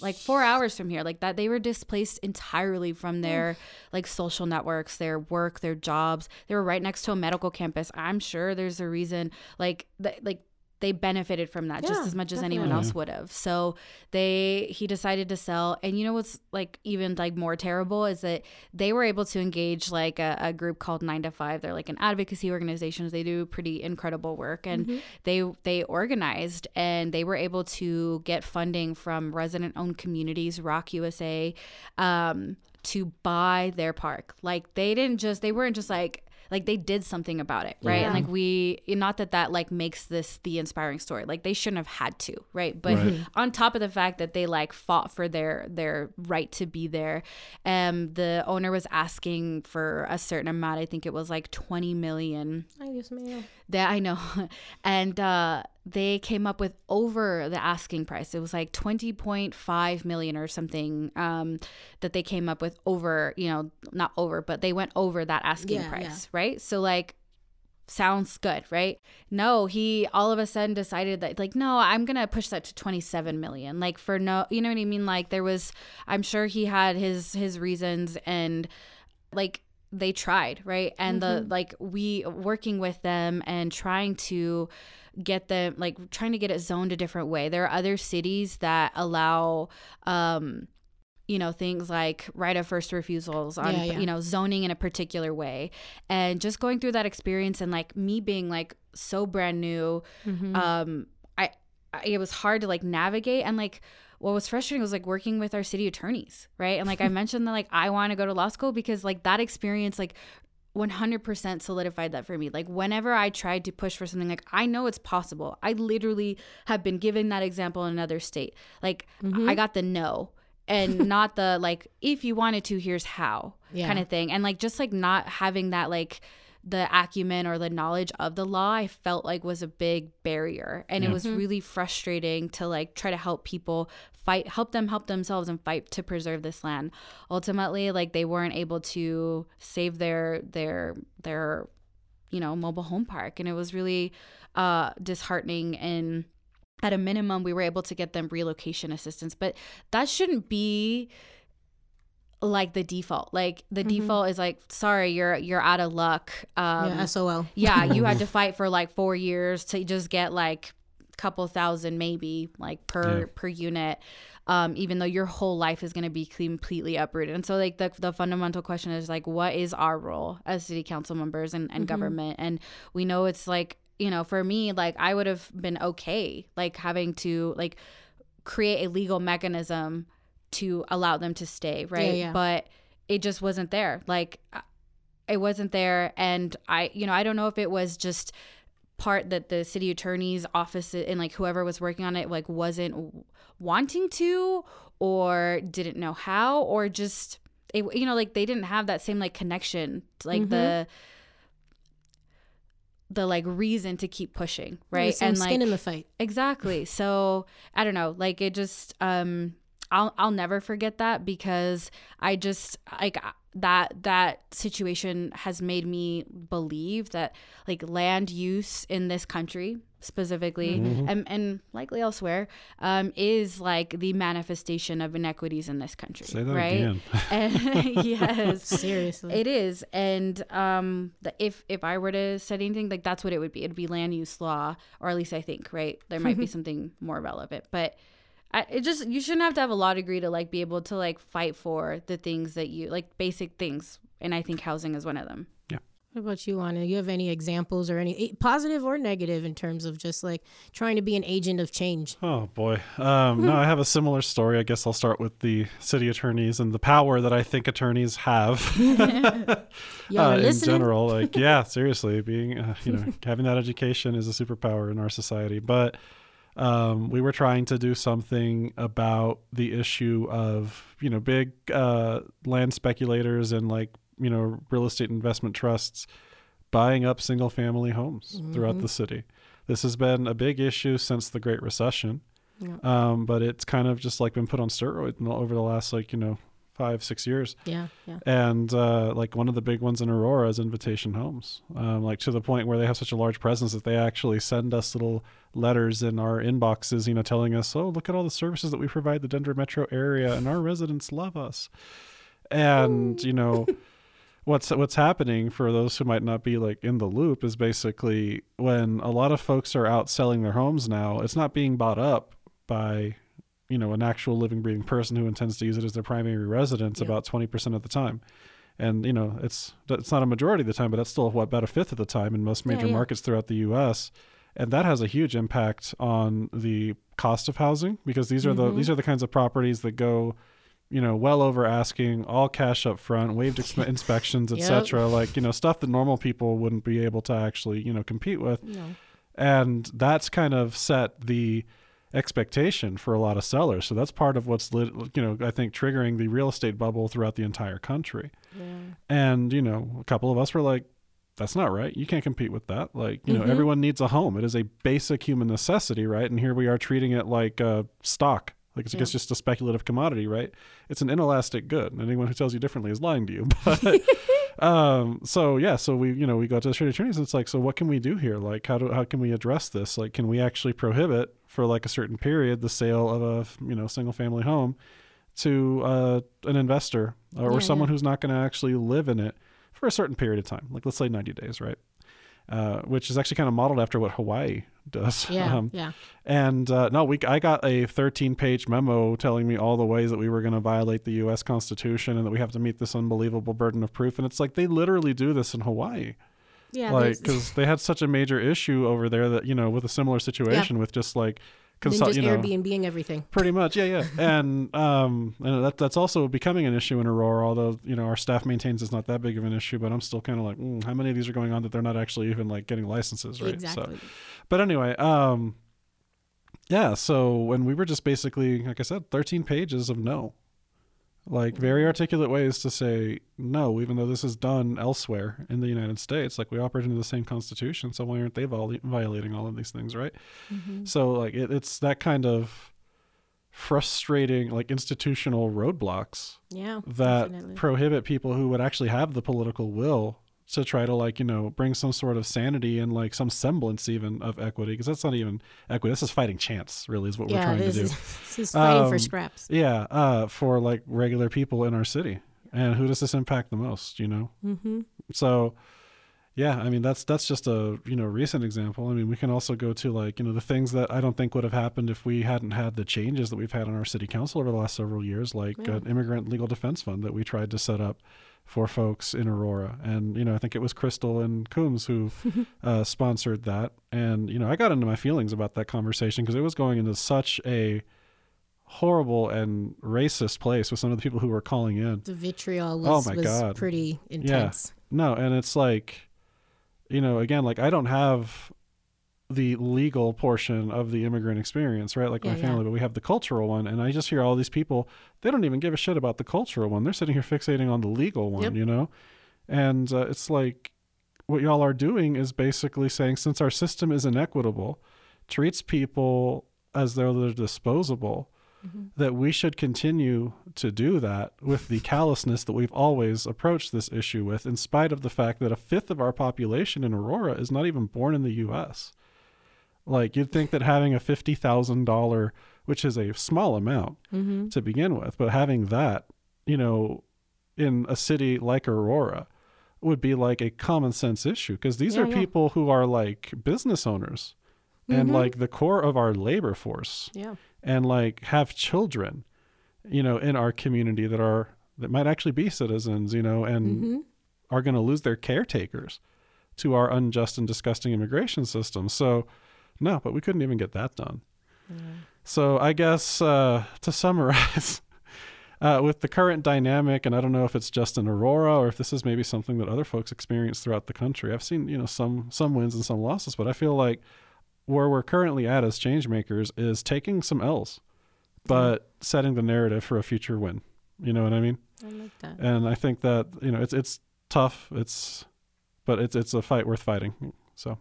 Like four hours from here like that they were displaced entirely from their like social networks their work their jobs. They were right next to a medical campus. I'm sure there's a reason like th- like they benefited from that just as much as anyone else would have. So they he decided to sell and you know what's like even like more terrible is that they were able to engage like a, a group called nine to five. They're like an advocacy organizations they do pretty incredible work and they they organized and they were able to get funding from resident owned communities ROC USA um, to buy their park. Like they didn't just they weren't just like like they did something about it right and like we not that that like makes this the inspiring story like they shouldn't have had to right but Right. on top of the fact that they like fought for their their right to be there um the owner was asking for a certain amount i think it was like 20 million Ay, Dios mío. that I know. And uh, they came up with over the asking price. It was like 20.5 million or something um, that they came up with over, you know, not over, but they went over that asking Yeah, price, right? So, like, sounds good, right? No, he all of a sudden decided that like no, I'm going to push that to 27 million. Like for no, you know what I mean? Like there was I'm sure he had his his reasons and like they tried, right? And the like we working with them and trying to get them like trying to get it zoned a different way. There are other cities that allow um you know things like right of first refusals on Yeah, yeah. you know zoning in a particular way and just going through that experience and like me being like so brand new um I, I it was hard to like navigate and like what was frustrating was like working with our city attorneys right and like i mentioned that like i want to go to law school because like that experience like 100% solidified that for me. Like whenever I tried to push for something like I know it's possible. I literally have been given that example in another state. Like I mm-hmm. got the no and not the like if you wanted to here's how Yeah. kind of thing. And like just like not having that like the acumen or the knowledge of the law I felt like was a big barrier and it was mm-hmm. really frustrating to like try to help people fight help them help themselves and fight to preserve this land. Ultimately like they weren't able to save their their their you know mobile home park. And it was really uh disheartening. And at a minimum we were able to get them relocation assistance. But that shouldn't be like the default. Like the default is like sorry you're you're out of luck. Um yeah, SOL. yeah, you had to fight for like four years to just get like a couple thousand maybe like per Yeah. per unit. Um, even though your whole life is going to be completely uprooted. And so like the, the fundamental question is like, what is our role as city council members and, and government? And we know it's like, you know, for me, like I would have been okay, like having to like create a legal mechanism to allow them to stay. Right. yeah. But it just wasn't there. Like it wasn't there and i you know i don't know if it was just part that the city attorney's office and like whoever was working on it like wasn't wanting to or didn't know how or just it, you know like they didn't have that same like connection like the the like reason to keep pushing right and skin like in the fight. Exactly. So I don't know. Like it just um I'll I'll never forget that because I just like that that situation has made me believe that like land use in this country specifically and, and likely elsewhere um, is like the manifestation of inequities in this country Say that right again. and yes Seriously. it is, and um, the, if if I were to set anything, like that's what it would be. It'd be land use law, or at least I think, right? There might be something more relevant, but I, it just you shouldn't have to have a law degree to like be able to like fight for the things that you like basic things, and I think housing is one of them. Yeah what about you, Anna? You have any examples or any eh, positive or negative in terms of just like trying to be an agent of change? Oh boy. Um, no, I have a similar story. I guess I'll start with the city attorneys and the power that I think attorneys have Y'all uh, are in general. Like, yeah, seriously, being uh, you know having that education is a superpower in our society. But um, we were trying to do something about the issue of you know big uh, land speculators and like you know real estate investment trusts buying up single family homes throughout the city. This has been a big issue since the Great Recession, Yeah. um, but it's kind of just like been put on steroids over the last like you know five six years. Yeah, yeah. And uh, like one of the big ones in Aurora is Invitation Homes, um, like to the point where they have such a large presence that they actually send us little letters in our inboxes, you know, telling us, "Oh, look at all the services that we provide the Denver metro area, and our residents love us." And you know, what's what's happening for those who might not be like in the loop is basically when a lot of folks are out selling their homes now, it's not being bought up by you know an actual living breathing person who intends to use it as their primary residence Yeah. about 20% of the time and you know it's it's not a majority of the time but that's still what about a fifth of the time in most major yeah. markets throughout the US and that has a huge impact on the cost of housing because these are the Mm-hmm. these are the kinds of properties that go you know well over asking all cash up front waived exp- inspections Yep. etc like you know stuff that normal people wouldn't be able to actually you know compete with No. and that's kind of set the expectation for a lot of sellers. So that's part of what's lit, you know i think triggering the real estate bubble throughout the entire country. Yeah. and you know a couple of us were like that's not right. You can't compete with that. Like you know Mhm. everyone needs a home. It is a basic human necessity right? And here we are treating it like a stock like it's Yeah. it's just a speculative commodity right? It's an inelastic good and anyone who tells you differently is lying to you but um so yeah so we you know we go to the state attorneys and it's like so what can we do here? Like how do how can we address this? Like can we actually prohibit for like a certain period the sale of a you know single family home to uh, an investor or, Yeah, someone yeah. who's not going to actually live in it for a certain period of time? Like let's say 90 days right uh, which is actually kind of modeled after what Hawaii does. Yeah. Um, yeah. and uh, no, we I got a 13 page memo telling me all the ways that we were going to violate the U.S. Constitution and that we have to meet this unbelievable burden of proof. And it's like they literally do this in Hawaii, Yeah. like because they had such a major issue over there that you know with a similar situation with just like consult, just you know, Airbnb everything. Pretty much, yeah, yeah, and um, and that that's also becoming an issue in Aurora. Although you know our staff maintains it's not that big of an issue, but I'm still kind of like, mm, how many of these are going on that they're not actually even like getting licenses, right? So, Exactly. but anyway, um, yeah. So when we were just basically, like I said, 13 pages of no, like very articulate ways to say no, even though this is done elsewhere in the United States. Like we operate under the same constitution, so why aren't they viol- violating all of these things, right? Mm-hmm. So like it, it's that kind of frustrating, like institutional roadblocks Yeah. that definitely. prohibit people who would actually have the political will to try to like you know bring some sort of sanity and like some semblance even of equity because that's not even equity this is fighting chance really is what we're trying to do is, this is fighting for Um, scraps. yeah uh for like regular people in our city and who does this impact the most you know Mm-hmm. so yeah i mean that's that's just a you know recent example i mean we can also go to like you know the things that i don't think would have happened if we hadn't had the changes that we've had on our city council over the last several years like Yeah. an immigrant legal defense fund that we tried to set up for folks in aurora and you know i think it was crystal and coombs who uh, sponsored that and you know i got into my feelings about that conversation because it was going into such a horrible and racist place with some of the people who were calling in The vitriol was, Oh was, my was God. pretty intense. Yeah. no, and it's like, you know, again, like I don't have the legal portion of the immigrant experience, right? Like my Yeah, yeah. family, but we have the cultural one. And I just hear all these people, they don't even give a shit about the cultural one. They're sitting here fixating on the legal one, Yep. you know? And uh, it's like, what y'all are doing is basically saying, since our system is inequitable, treats people as though they're disposable, that we should continue to do that with the callousness that we've always approached this issue with, in spite of the fact that a fifth of our population in Aurora is not even born in the U.S. Like, you'd think that having a $50,000, which is a small amount Mm-hmm. to begin with, but having that, you know, in a city like Aurora would be like a common sense issue because these Yeah, are yeah. people who are like business owners and Mhm. like the core of our labor force Yeah. and like have children you know in our community that are that might actually be citizens you know and Mm-hmm. are going to lose their caretakers to our unjust and disgusting immigration system. So, no, but we couldn't even get that done. So, I guess uh, to summarize, uh, with the current dynamic, and I don't know if it's just in Aurora or if this is maybe something that other folks experience throughout the country. I've seen you know some some wins and some losses, but I feel like where we're currently at as change makers is taking some L's, but setting the narrative for a future win. You know what I mean? I like that. And I think that you know it's it's tough. It's but it's it's a fight worth fighting. So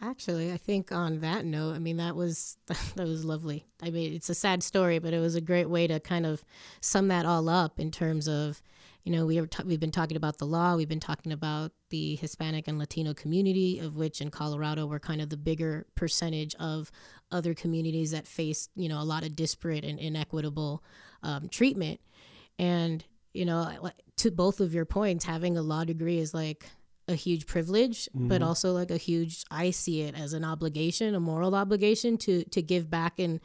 Actually, I think on that note, I mean that was that was lovely. I mean, it's a sad story, but it was a great way to kind of sum that all up in terms of, you know, we were t- we've been talking about the law, we've been talking about the Hispanic and Latino community, of which in Colorado we're kind of the bigger percentage of other communities that face, you know, a lot of disparate and inequitable um, treatment. And you know, to both of your points, having a law degree is like a huge privilege, but also like a huge I see it as an obligation, a moral obligation to to give back in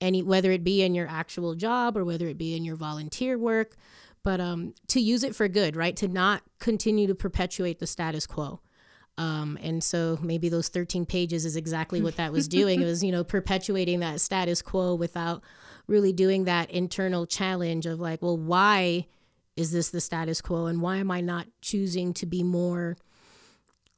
any whether it be in your actual job or whether it be in your volunteer work, but um to use it for good, right? To not continue to perpetuate the status quo. Um, and so maybe those 13 pages is exactly what that was doing. it was, you know, perpetuating that status quo without really doing that internal challenge of like, well, why is this the status quo and why am I not choosing to be more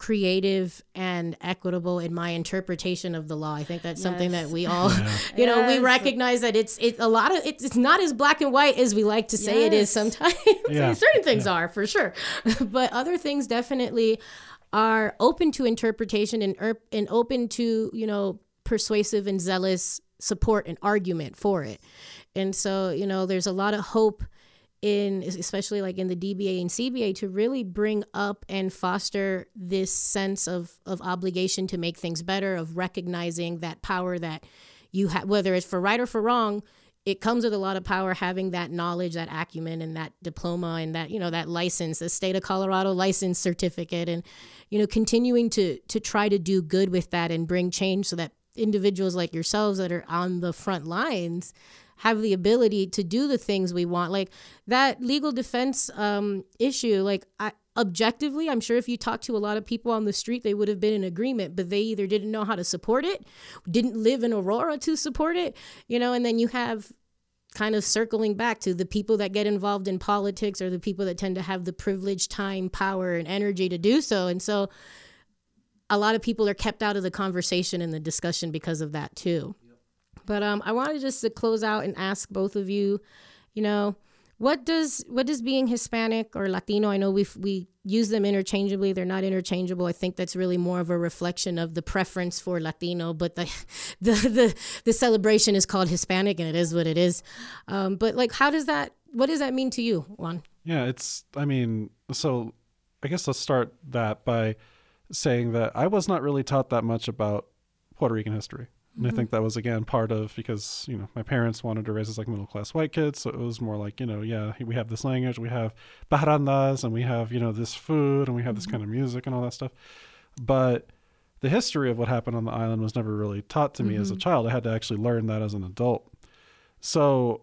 creative and equitable in my interpretation of the law? I think that's something that we all, you know, we recognize that it's it's a lot of it's, it's not as black and white as we like to say it is sometimes. Yeah. Certain things are for sure, but other things definitely are open to interpretation and er- and open to you know persuasive and zealous support and argument for it. And so you know, there's a lot of hope in especially like in the DBA and CBA to really bring up and foster this sense of of obligation to make things better, of recognizing that power that you have, whether it's for right or for wrong. It comes with a lot of power having that knowledge, that acumen, and that diploma, and that you know that license, the state of Colorado license certificate, and you know continuing to to try to do good with that and bring change so that individuals like yourselves that are on the front lines have the ability to do the things we want. Like that legal defense um, issue like I, objectively i'm sure if you talk to a lot of people on the street they would have been in agreement but they either didn't know how to support it didn't live in aurora to support it you know and then you have kind of circling back to the people that get involved in politics or the people that tend to have the privilege time power and energy to do so. And so a lot of people are kept out of the conversation and the discussion because of that too but um, I wanted just to close out and ask both of you, you know, what does what does being Hispanic or Latino? I know we we use them interchangeably; they're not interchangeable. I think that's really more of a reflection of the preference for Latino, but the the the, the celebration is called Hispanic, and it is what it is. Um, but like, how does that? What does that mean to you, Juan? Yeah, it's, I mean, so I guess let's start that by saying that I was not really taught that much about Puerto Rican history. And I mm-hmm. think that was, again, part of because, you know, my parents wanted to raise us like middle class white kids. So it was more like, you know, yeah, we have this language, we have parrandas, and we have, you know, this food, and we have this mm-hmm. kind of music and all that stuff. But the history of what happened on the island was never really taught to me as a mm-hmm. child. I had to actually learn that as an adult. So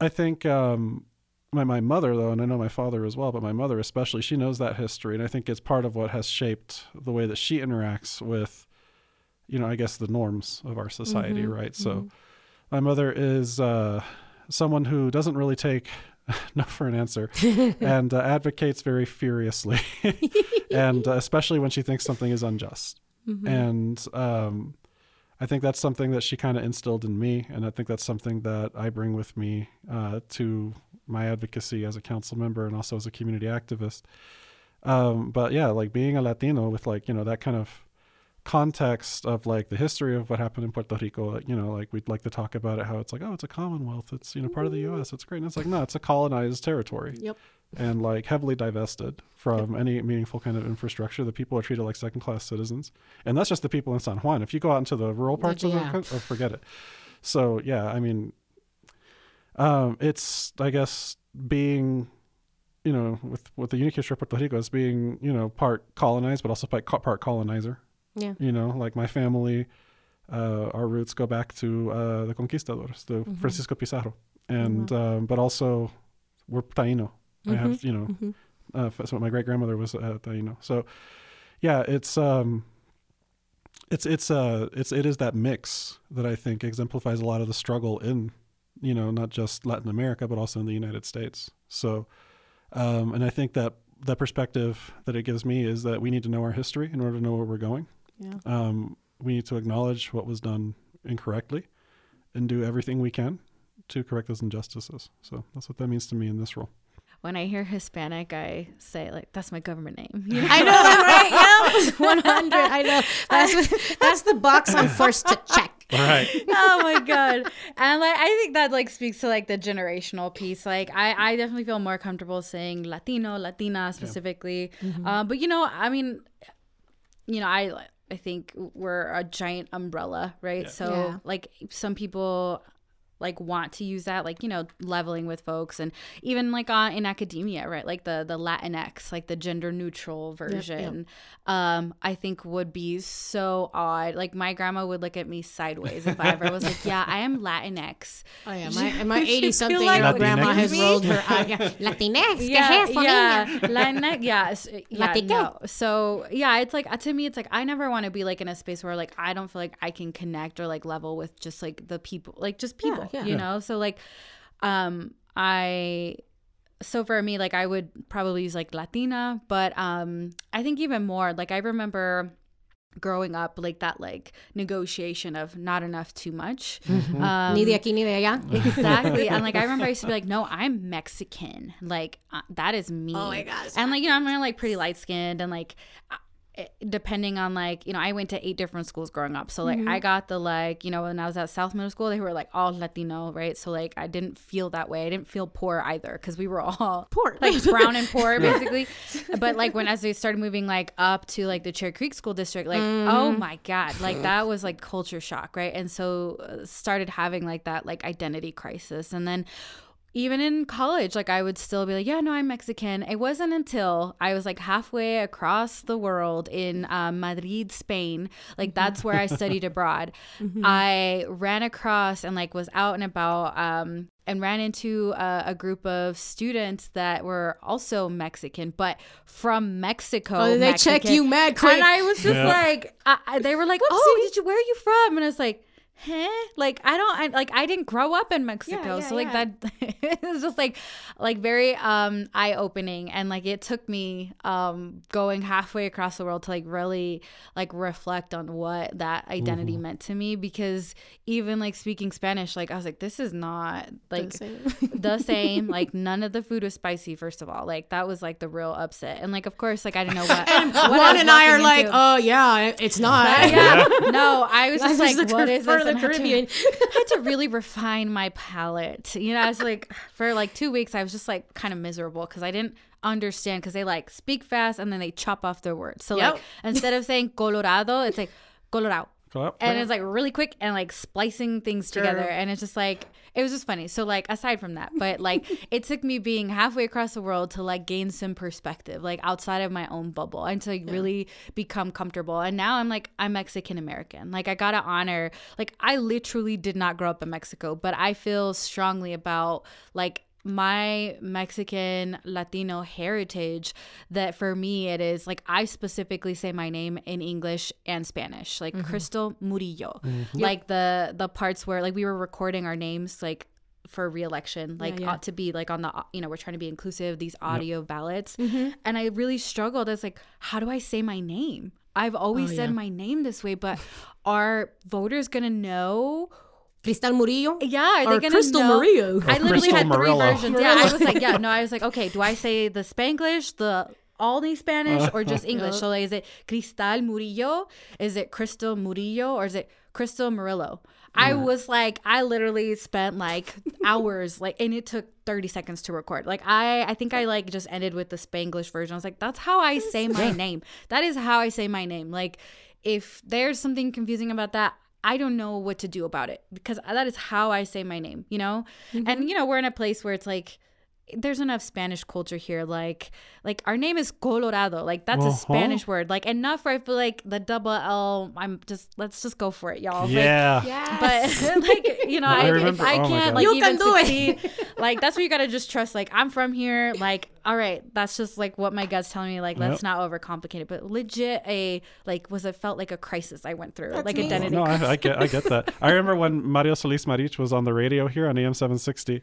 I think um, my, my mother, though, and I know my father as well, but my mother especially, she knows that history. And I think it's part of what has shaped the way that she interacts with, you know, I guess the norms of our society, right? So my mother is uh, someone who doesn't really take no for an answer and uh, advocates very furiously, and uh, especially when she thinks something is unjust. And um, I think that's something that she kind of instilled in me, and I think that's something that I bring with me uh, to my advocacy as a council member and also as a community activist. Um, but yeah, like being a Latino with like you know that kind of context of like the history of what happened in Puerto Rico, like, you know, like we'd like to talk about it, how it's like, oh, it's a Commonwealth, it's you know part of the U.S., it's great. And it's like, no, it's a colonized territory Yep. and like heavily divested from any meaningful kind of infrastructure. The people are treated like second class citizens, and that's just the people in San Juan. If you go out into the rural parts of the yeah. country, oh, forget it. So yeah, I mean, um, it's I guess being, you know, with with the unique history of Puerto Rico as being you know part colonized but also part part colonizer. Yeah. You know, like my family, uh, our roots go back to uh, the conquistadors, the Mm-hmm. Francisco Pizarro, and um, but also we're Taino. I have you know Uh, so my great grandmother was uh, Taino. So yeah, it's um, it's it's uh it's it is that mix that I think exemplifies a lot of the struggle in you know not just Latin America but also in the United States. So um, and I think that the perspective that it gives me is that we need to know our history in order to know where we're going. Yeah. Um, we need to acknowledge what was done incorrectly and do everything we can to correct those injustices. So that's what that means to me in this role. When I hear Hispanic, I say like that's my government name. You know? I know, right? Yeah, one hundred. I know. That's that's the box I'm forced to check. All right. oh my god and like i think that like speaks to like the generational piece like i i definitely feel more comfortable saying latino latina specifically uh, but you know i mean you know i i think we're a giant umbrella right Yeah. so Yeah. like some people like want to use that like you know leveling with folks and even like on in academia right like the the latinx like the gender neutral version um i think would be so odd like my grandma would look at me sideways if i ever was like yeah i am latinx Oh yeah, my my eighty something like year old Latinx? grandma has rolled her eye. Yeah. Latinx, yeah, yeah? Latinx, yeah, yeah, no. So yeah, it's like uh, to me, it's like I never want to be like in a space where like I don't feel like I can connect or like level with just like the people, like just Yeah, people, yeah. you Yeah. know. So like, um, I. So for me, like I would probably use like Latina, but um, I think even more like I remember growing up like that like negotiation of not enough too much um, Ni de aquí ni de allá. exactly and like i remember i used to be like no i'm mexican like uh, that is me Oh my gosh. and like you know i'm really, like pretty light skinned and like it- depending on like you know i went to eight different schools growing up. So like Mm-hmm. i got the like you know when i was at south middle school they were like all latino right? So like i didn't feel that way. I didn't feel poor either because we were all Poor. like brown and poor basically. But like when as they started moving like up to like the cherry creek school district like oh Mm-hmm. my god like that was like culture shock right? And so uh, started having like that like identity crisis. And then even in college, like I would still be like, yeah, no, I'm Mexican. It wasn't until I was like halfway across the world in um, Madrid, Spain, like that's where I studied abroad. I ran across and like was out and about um, and ran into a, a group of students that were also Mexican, but from Mexico. Oh, they check you mad quick. And I was just Yeah. like, I, I- they were like, oh, did you, where are you from? And I was like, huh? Like, I don't, I, like, I didn't grow up in Mexico. yeah, so like yeah. that, it was just like, like very, um, eye opening. And like, it took me, um, going halfway across the world to like really like reflect on what that identity Mm-hmm. meant to me. Because even like speaking Spanish, like I was like, this is not like same. the same. Like none of the food was spicy. First of all, like that was like the real upset. And like, of course, like I didn't know what. what Juan was and I are walking like, oh yeah, it's not. yeah. No, I was just like, is the what Car- is part this? The I had to- Caribbean. I had to really refine my palate. You know, I was like, for like two weeks, I was just like kind of miserable because I didn't understand because they like speak fast and then they chop off their words. So like instead of saying Colorado, it's like Colorado. Go out. And it's like really quick and like splicing things together. Girl. And it's just like, it was just funny. So, like, aside from that, but like, it took me being halfway across the world to like gain some perspective, like outside of my own bubble and to like really become comfortable. And now I'm like, I'm Mexican American. Like, I gotta honor, like, I literally did not grow up in Mexico, but I feel strongly about like, my Mexican Latino heritage that for me it is like I specifically say my name in English and Spanish like mm-hmm. Crystal Murillo. Mm-hmm. Like the the parts where like we were recording our names like for reelection like yeah. ought to be like on the you know we're trying to be inclusive these audio ballots. Mm-hmm. And I really struggled. As like how do I say my name? I've always oh, said my name this way but are voters gonna know Cristal Murillo. yeah, are Or they gonna Crystal know? Murillo. Oh, I literally Crystal had three Murillo. versions. Yeah, I was like, yeah, no, I was like, okay, do I say the Spanglish, the Aldi Spanish, uh, or just English? So like, is it Cristal Murillo? Is it Crystal Murillo, or is it Crystal Murillo? I was like, I literally spent like hours, like, and it took 30 seconds to record. Like, I, I think I like just ended with the Spanglish version. I was like, that's how I say my name. That is how I say my name. Like, if there's something confusing about that, I don't know what to do about it because that is how I say my name, you know? And, mm-hmm. you know, we're in a place where it's like, there's enough Spanish culture here. Like, like our name is Colorado. Like that's a Uh-huh. Spanish word. Like enough where I feel like the double L. I'm just let's just go for it, y'all. Like, Yeah. Yeah. but like you know, I I, if I oh can't God. like You even can do it. succeed, like that's where you gotta just trust. Like I'm from here. Like all right, that's just like what my gut's telling me. Like let's Yep. not overcomplicate it. But legit, a like was it felt like a crisis I went through, like me. identity. No, I, I get, I get that. I remember when Mario Solis Marich was on the radio here on AM 760,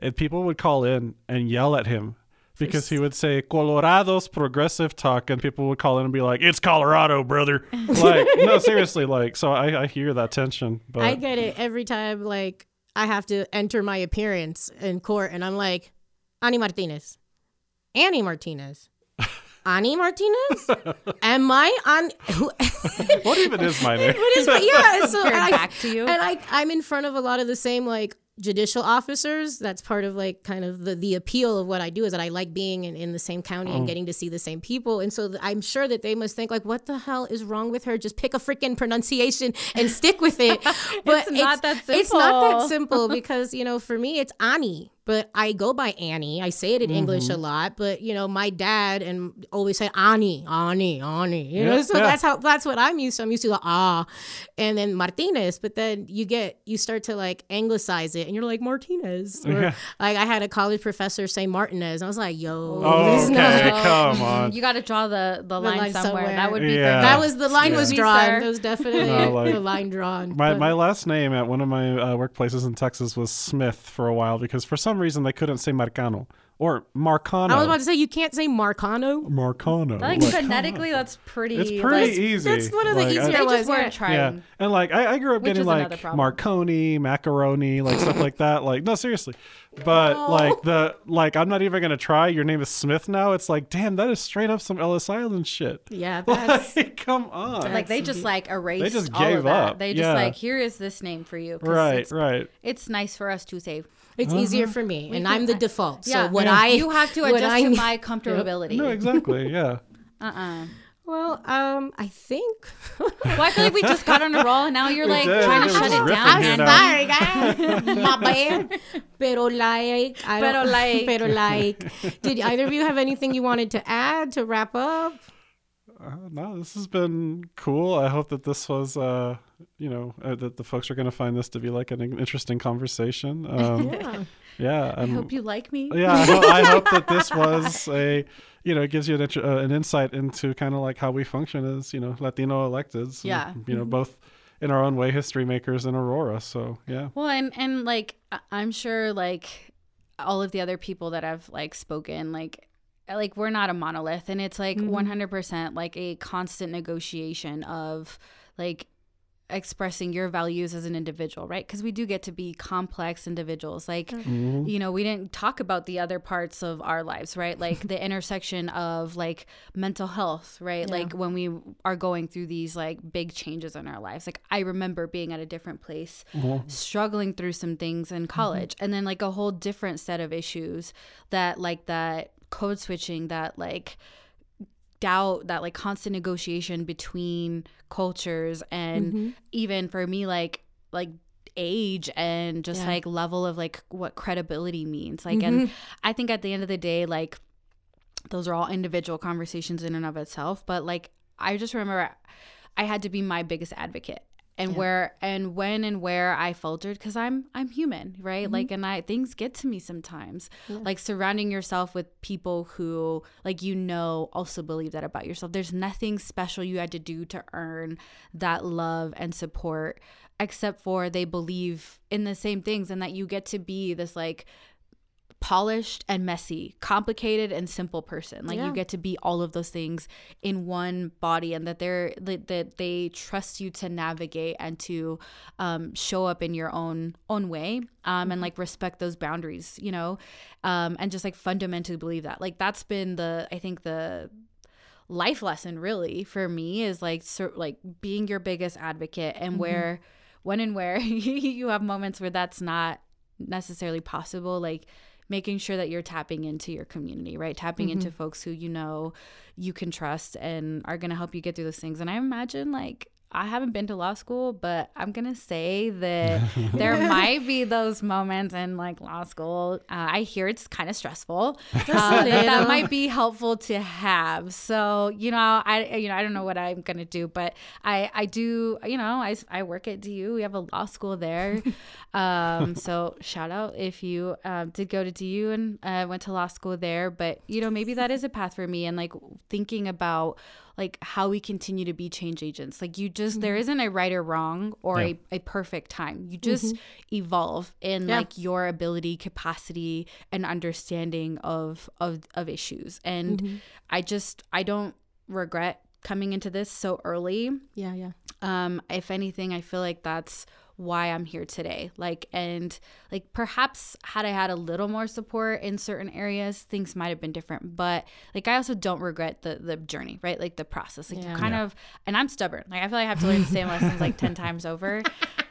and people would call in and yell at him because he would say Colorado's progressive talk, and people would call in and be like, "It's Colorado, brother." Like, no, seriously, like, so I, I hear that tension, but I get it every time. Like I have to enter my appearance in court, and I'm like, Annie Martinez, Annie Martinez, Annie Martinez. Am I on? Who, what even is my name? what is? Yeah. So Turn I, back to you. and I I'm in front of a lot of the same like judicial officers. That's part of like kind of the the appeal of what I do is that I like being in, in the same county Oh. and getting to see the same people. And so th- I'm sure that they must think like, what the hell is wrong with her? Just pick a freaking pronunciation and stick with it. But It's not that simple It's not that simple because you know for me it's Annie. But I go by Annie. I say it in English Mm-hmm. a lot. But you know, my dad and always say Annie, Annie, Annie. You Yeah, know, so yeah. that's how that's what I'm used to. I'm used to the ah, and then Martinez. But then you get you start to like anglicize it, and you're like Martinez. Or, Yeah. Like I had a college professor say Martinez. I was like, yo, Oh, this okay, not- come on. You got to draw the the, line, line somewhere. somewhere. That would be Yeah. That was the line was drawn. sir. There was definitely No, like- the line drawn. My, but- my last name at one of my uh, workplaces in Texas was Smith for a while because for some reason they couldn't say Marcano or Marcano. I was about to say you can't say Marcano. Marcano. like Like, phonetically. That's pretty. it's pretty like, easy. that's one of the Like, I- easier They ones, just weren't yeah. trying. Yeah, and like I, I grew up Which getting like another. Marconi, macaroni, like stuff like that. Like no, seriously. But like the like I'm not even gonna try. Your name is Smith now. It's like damn, that is straight up some Ellis Island shit. Yeah, that's Like, come on. Like they just like erased just all gave of that. up. They just Yeah. like here is this name for you. right, It's, right. it's nice for us to say. It's easier for me, and I'm the default. So Yeah. what Yeah. I you have to what adjust I to my comfortability. No, exactly. Yeah. Uh-uh. Well, um, I think Well, I feel like we just got on a roll, and now you're like did. trying We're to shut it down. I'm sorry, guys, my bad. Pero like, I Pero don't- like. pero like. Did either of you have anything you wanted to add to wrap up? Uh, no, this has been cool. I hope that this was, uh, you know, uh, that the folks are going to find this to be like an interesting conversation. Um, Yeah. yeah. I hope you like me. yeah, I, ho- I hope that this was a, you know, it gives you an, uh, an insight into kind of like how we function as, you know, Latino electeds. and, Yeah. You know, both in our own way, history makers in Aurora. So, yeah. Well, and and like I'm sure like all of the other people that have like spoken like like we're not a monolith and it's like mm-hmm. 100% like a constant negotiation of like expressing your values as an individual, right? Because we do get to be complex individuals. Like, mm-hmm. you know, we didn't talk about the other parts of our lives, right? Like the intersection of like mental health, right? Like when we are going through these like big changes in our lives. Like, I remember being at a different place, mm-hmm. struggling through some things in college, and then like a whole different set of issues that, like, that code switching, that like, doubt that like constant negotiation between cultures and mm-hmm. even for me like like age and just Yeah. like level of like what credibility means like and mm-hmm. i think at the end of the day like those are all individual conversations in and of itself but like i just remember i had to be my biggest advocate and where and when and where i faltered because i'm i'm human right? Mm-hmm. Like and i things get to me sometimes. Like surrounding yourself with people who like you know also believe that about yourself. There's nothing special you had to do to earn that love and support except for they believe in the same things and that you get to be this like polished and messy, complicated and simple person. Like Yeah. you get to be all of those things in one body, and that they're that, that they trust you to navigate and to um, show up in your own own way, um, and like respect those boundaries, you know, um, and just like fundamentally believe that. Like that's been the I think the life lesson really for me is like sort like being your biggest advocate and where when and where you have moments where that's not necessarily possible like making sure that you're tapping into your community right tapping Mm-hmm. into folks who you know you can trust and are going to help you get through those things and i imagine like I haven't been to law school, but I'm gonna say that there might be those moments in like law school. Uh, I hear it's kind of stressful. Uh, that, that might be helpful to have. So you know, I you know I don't know what I'm gonna do, but I I do you know I I work at DU. We have a law school there. um, so shout out if you um, did go to DU and uh, went to law school there. But you know maybe that is a path for me, and like thinking about like how we continue to be change agents. Like you just mm-hmm. there isn't a right or wrong or yeah. a, a perfect time. You just mm-hmm. evolve in yeah. like your ability, capacity, and understanding of of of issues. And mm-hmm. I just I don't regret coming into this so early. Yeah, yeah. Um, if anything, I feel like that's why I'm here today. Like, and like perhaps had I had a little more support in certain areas, things might have been different. But like, I also don't regret the the journey, right? Like the process, like yeah. kind yeah. of. And I'm stubborn. Like I feel like I have to learn the same lessons like ten times over,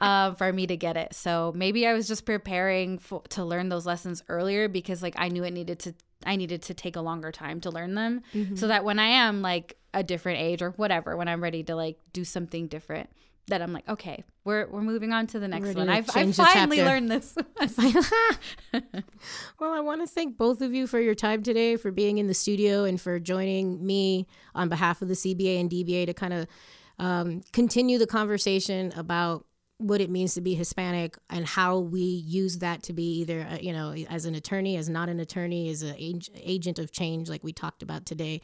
um, for me to get it. So maybe I was just preparing for, to learn those lessons earlier because like I knew it needed to. I needed to take a longer time to learn them, mm-hmm. so that when I am like a different age or whatever, when I'm ready to like do something different, that I'm like, okay, we're we're moving on to the next one. I've, I've finally learned this. well, I want to thank both of you for your time today, for being in the studio, and for joining me on behalf of the CBA and DBA to kind of um, continue the conversation about what it means to be Hispanic and how we use that to be either, uh, you know, as an attorney, as not an attorney, as an agent of change, like we talked about today.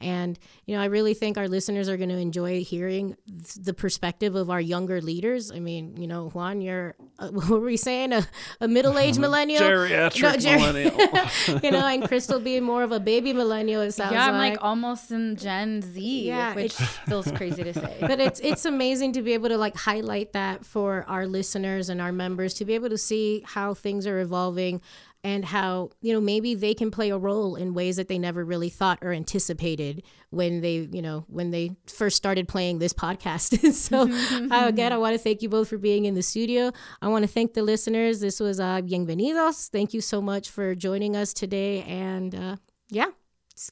And, you know, I really think our listeners are going to enjoy hearing the perspective of our younger leaders. I mean, you know, Juan, you're, uh, what were we saying? A, a middle aged millennial? Geriatric no, ger- millennial. you know, and Crystal being more of a baby millennial, it sounds yeah, I'm like. almost in Gen Z, yeah, which feels crazy to say. But it's, it's amazing to be able to like highlight that for our listeners and our members to be able to see how things are evolving and how you know maybe they can play a role in ways that they never really thought or anticipated when they you know when they first started playing this podcast. So uh, again i want to thank you both for being in the studio. I want to thank the listeners. This was uh, bienvenidos. Thank you so much for joining us today and uh, yeah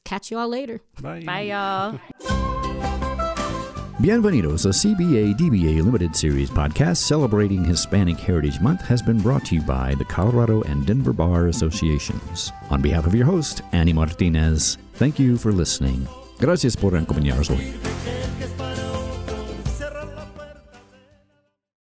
catch you all later. Bye. Bye y'all Bienvenidos, a CBA DBA Limited Series podcast celebrating Hispanic Heritage Month, has been brought to you by the Colorado and Denver Bar Associations. On behalf of your host, Annie Martinez, thank you for listening. Gracias por acompañarnos hoy.